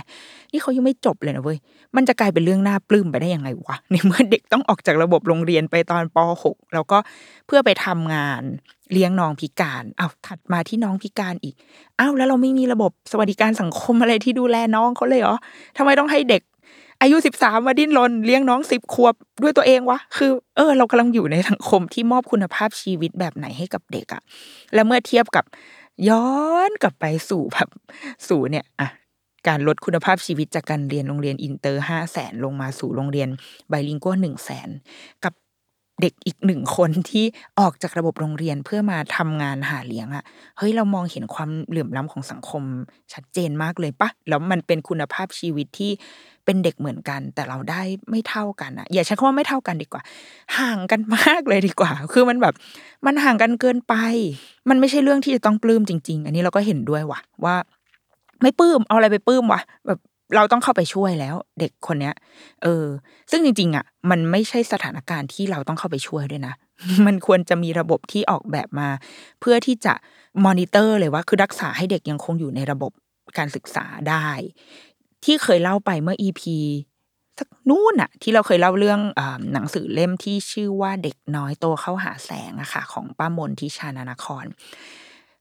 นี่เขายังไม่จบเลยนะเว้ยมันจะกลายเป็นเรื่องน่าปลื้มไปได้ยังไงวะในเมื่อเด็กต้องออกจากระบบโรงเรียนไปตอนป .6 แล้วก็เพื่อไปทำงานเลี้ยงน้องพิการเอาถัดมาที่น้องพิการอีกอ้าวแล้วเราไม่มีระบบสวัสดิการสังคมอะไรที่ดูแลน้องเขาเลยเหรอทำไมต้องให้เด็กอายุสิบสามมาดิ้นรนเลี้ยงน้องสิบขวบด้วยตัวเองวะคือ เออ เรากำลังอยู่ในสังคมที่มอบคุณภาพชีวิตแบบไหนให้กับเด็กอะและเมื่อเทียบกับ ย้อนกลับไปสู่แบบสู่เนี่ยอะการลดคุณภาพชีวิตจากการเรียนโรงเรียนอินเตอร์ห้าแสนลงมาสู่โรงเรียน bilingual หนึ่งแสนกับ เด็กอีกหนึ่งคนที่ออกจากระบบโรงเรียนเพื่อมาทำงานหาเลี้ยงอะเฮ้ยเรามองเห็นความเหลื่อมล้ำของสังคมชัดเจนมากเลยปะแล้วมันเป็นคุณภาพชีวิตที่เป็นเด็กเหมือนกัน แต่เราได้ไม่เท่ากันอะอย่าใช้คำว่าไม่เท่ากันดีกว่า ห่างกันมากเลยดีกว่า คือมันแบบมันห่างกันเกินไป มันไม่ใช่เรื่องที่จะต้องปลื้มจริง ๆ อันนี้เราก็เห็นด้วยว่ะว่าไม่ปลื้มเอาอะไรไปปลื้มวะแบบ เราต้องเข้าไปช่วยแล้วเด็กคนเนี้ย เออ ซึ่งจริง ๆ อะ มันไม่ใช่สถานการณ์ที่เราต้องเข้าไปช่วยด้วยนะ มันควรจะมีระบบที่ออกแบบมา เพื่อที่จะมอนิเตอร์เลยว่า คือรักษาให้เด็กยังคงอยู่ในระบบการศึกษาได้ ที่เคยเล่าไปเมื่อ EP สักนู่นอะที่เราเคยเล่าเรื่องอหนังสือเล่มที่ชื่อว่าเด็กน้อยโตเข้าหาแสงอะค่ะ ของป้ามนทิชานานคร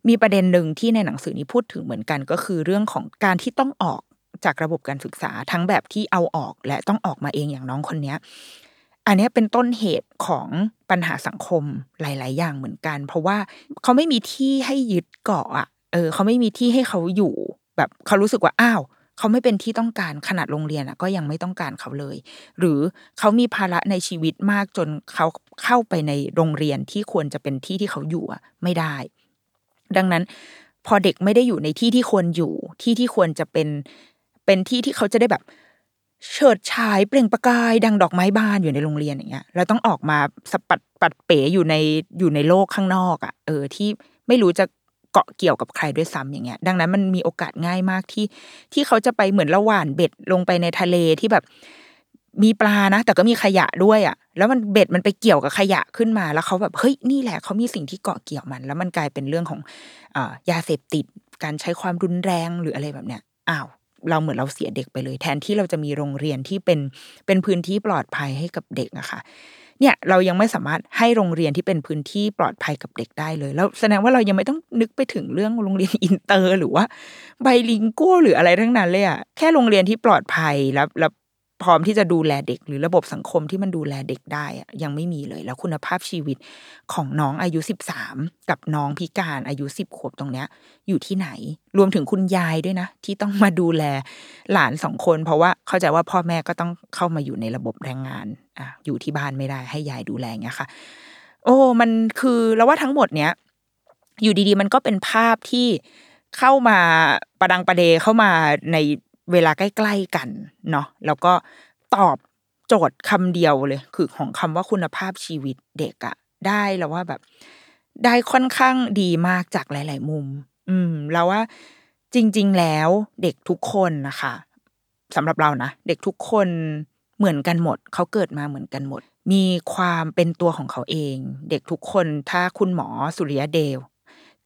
มีประเด็นหนึ่งที่ในหนังสือนี้พูดถึงเหมือนกันก็คือเรื่องของการที่ต้องออก จากระบบการศึกษาทั้งแบบที่เอาออกและต้องออกมาเองอย่างน้องคนเนี้ย อันนี้เป็นต้นเหตุของปัญหาสังคมหลาย ๆ อย่างเหมือนกัน เพราะว่าเขาไม่มีที่ให้ยึดเกาะอะเออเขาไม่มีที่ให้เขาอยู่ แบบเขารู้สึกว่าอ้าวเขาไม่เป็นที่ต้องการขนาดโรงเรียนอะ ก็ยังไม่ต้องการเขาเลย หรือเขามีภาระในชีวิตมากจนเขาเข้าไปในโรงเรียนที่ควรจะเป็นที่ที่เขาอยู่อะไม่ได้ ดังนั้นพอเด็กไม่ได้อยู่ในที่ที่ควรอยู่ที่ที่ควรจะเป็น เป็นที่ที่เขาจะได้แบบเฉิดฉายเปล่งประกาย ดังดอกไม้บานอยู่ในโรงเรียนอย่างเงี้ยเราต้องออกมาสปัดปัดเป๋อยู่ในอยู่ในโลกข้างนอกอะ่ะเออที่ไม่รู้จะเกาะเกี่ยวกับใครด้วยซ้ำอย่างเงี้ย ดังนั้นมันมีโอกาสง่ายมากที่ที่เขาจะไปเหมือนละหว่านเบ็ดลงไปในทะเลที่แบบมีปลานะ แต่ก็มีขยะด้วยอะ่ะ แล้วมันเบ็ดมันไปเกี่ยวกับขยะขึ้นมา แล้วเขาแบบเฮ้ยนี่แหละเขามีสิ่งที่เกาะเกี่ยวมัน แล้วมันกลายเป็นเรื่องของยาเสพติดการใช้ความรุนแรงหรืออะไรแบบเนี้ยอ้าว เราเหมือนเราเสียเด็กไปเลย แทนที่เราจะมีโรงเรียนที่เป็นเป็นพื้นที่ปลอดภัยให้กับเด็กอะค่ะเนี่ยเรายังไม่สามารถให้โรงเรียนที่เป็นพื้นที่ปลอดภัยกับเด็กได้เลย แล้วแสดงว่าเรายังไม่ต้องนึกไปถึงเรื่องโรงเรียนอินเตอร์ หรือว่า bilingual หรืออะไรทั้งนั้นเลยอะแค่โรงเรียนที่ปลอดภัยแล้วแล้ว พร้อมที่จะดูแลเด็ก หรือระบบสังคมที่มันดูแลเด็กได้ยังไม่มีเลย แล้วคุณภาพชีวิตของน้องอายุสิบสามกับน้องพิการอายุสิบขวบตรงเนี้ย อยู่ที่ไหน รวมถึงคุณยายด้วยนะ ที่ต้องมาดูแลหลานสองคน เพราะว่าเข้าใจว่าพ่อแม่ก็ต้องเข้ามาอยู่ในระบบแรงงานอะอยู่ที่บ้านไม่ได้ให้ยายดูแลเงี้ยค่ะ โอ้มันคือแล้วว่าทั้งหมดเนี้ยอยู่ดีๆ มันก็เป็นภาพที่เข้ามาประดังประเดเข้ามาใน เวลาใกล้ ๆกันเนาะแล้วก็ตอบโจทย์คำเดียวเลย คือของคำว่าคุณภาพชีวิตเด็กอะได้แล้วว่าแบบ ได้ค่อนข้างดีมากจากหลาย ๆ มุม อืม แล้วว่าจริง ๆ แล้วเด็กทุกคนนะคะสำหรับเรานะเด็กทุกคนเหมือนกันหมด เขาเกิดมาเหมือนกันหมด มีความเป็นตัวของเขาเอง เด็กทุกคนถ้าคุณหมอสุริยเดว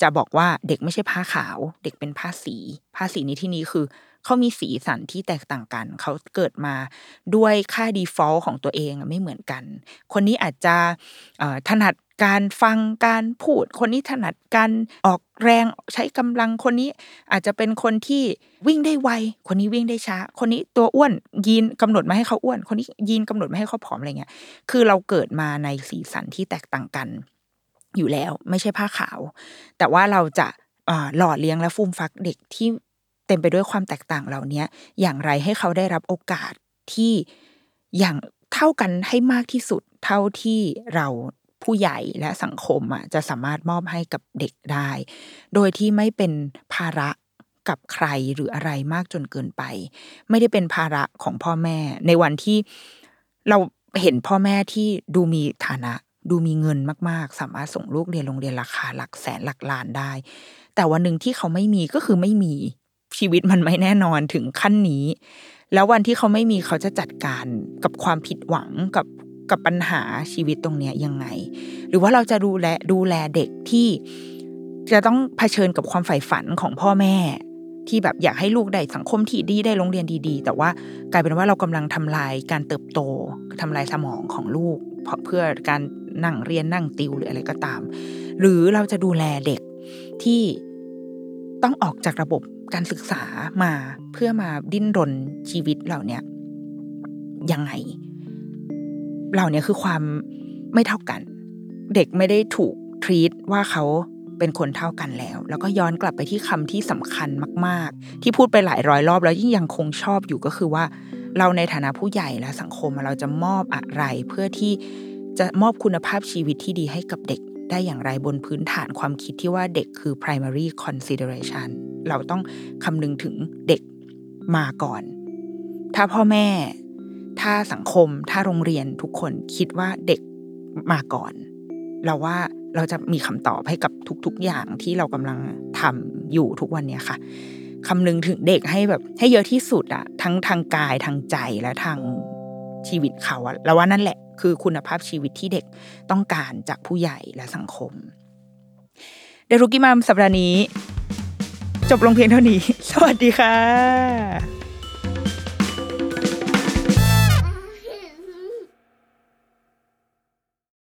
จะบอกว่าเด็กไม่ใช่ผ้าขาว เด็กเป็นผ้าสี ผ้าสีในที่นี้คือ เขามีสีสันที่แตกต่างกัน เขาเกิดมาด้วยค่า default ของตัวเองไม่เหมือนกัน คนนี้อาจจะถนัดการฟังการพูด คนนี้ถนัดการออกแรงใช้กำลังคนนี้อาจจะเป็นคนที่วิ่งได้ไว คนนี้วิ่งได้ช้า คนนี้ตัวอ้วนยีนกำหนดมาให้เขาอ้วน คนนี้ยีนกำหนดมาให้เขาผอมอะไรเงี้ย คือเราเกิดมาในสีสันที่แตกต่างกัน อยู่แล้วไม่ใช่ผ้าขาว แต่ว่าเราจะหล่อเลี้ยงและฟูมฟักเด็กที่ เต็มไปด้วยความแตกต่างเหล่านี้อย่างไรให้เขาได้รับโอกาสที่อย่างเท่ากันให้มากที่สุดเท่าที่เราผู้ใหญ่และสังคมอะจะสามารถมอบให้กับเด็กได้ โดยที่ไม่เป็นภาระกับใครหรืออะไรมากจนเกินไป ไม่ได้เป็นภาระของพ่อแม่ ในวันที่เราเห็นพ่อแม่ที่ดูมีฐานะ ดูมีเงินมาก ๆ สามารถส่งลูกเรียนโรงเรียนราคาหลักแสนหลักล้านได้ แต่วันหนึ่งที่เขาไม่มีก็คือไม่มี ชีวิตมันไม่แน่นอนถึงขั้นนี้ แล้ววันที่เขาไม่มีเขาจะจัดการกับความผิดหวังกับกับปัญหาชีวิตตรงเนี้ยยังไง หรือว่าเราจะดูแลดูแลเด็กที่จะต้องเผชิญกับความใฝ่ฝันของพ่อแม่ ที่แบบอยากให้ลูกได้สังคมที่ดีได้โรงเรียนดีๆ แต่ว่ากลายเป็นว่าเรากำลังทำลายการเติบโตทำลายสมองของลูก เพราะเพื่อการนั่งเรียนนั่งติวหรืออะไรก็ตาม หรือเราจะดูแลเด็กที่ต้องออกจากระบบ การศึกษามาเพื่อมาดิ้นรนชีวิตเหล่านี้ยังไงเหล่านี้คือความไม่เท่ากัน เด็กไม่ได้ถูกทรีตว่าเขาเป็นคนเท่ากันแล้ว แล้วก็ย้อนกลับไปที่คำที่สำคัญมาก ๆ ที่พูดไปหลายร้อยรอบแล้วยิ่งยังคงชอบอยู่ก็คือว่า เราในฐานะผู้ใหญ่และสังคมเราจะมอบอะไร เพื่อที่จะมอบคุณภาพชีวิตที่ดีให้กับเด็ก ได้อย่างไรบนพื้นฐานความคิดที่ว่าเด็กคือ primary consideration เราต้องคำนึงถึงเด็กมาก่อน ถ้าพ่อแม่ ถ้าสังคม ถ้าโรงเรียนทุกคนคิดว่าเด็กมาก่อน เราว่าเราจะมีคำตอบให้กับทุก ๆ อย่างที่เรากำลังทำอยู่ทุกวันนี้ค่ะคำนึงถึงเด็กให้แบบให้เยอะที่สุดอะทั้งทางกายทางใจและทาง ชีวิตเขาอะแล้วว่านั่นแหละคือคุณภาพชีวิตที่เด็กต้องการจากผู้ใหญ่และสังคม เดรุกิมามสัปดาห์นี้ จบลงเพียงเท่านี้ สวัสดีค่ะ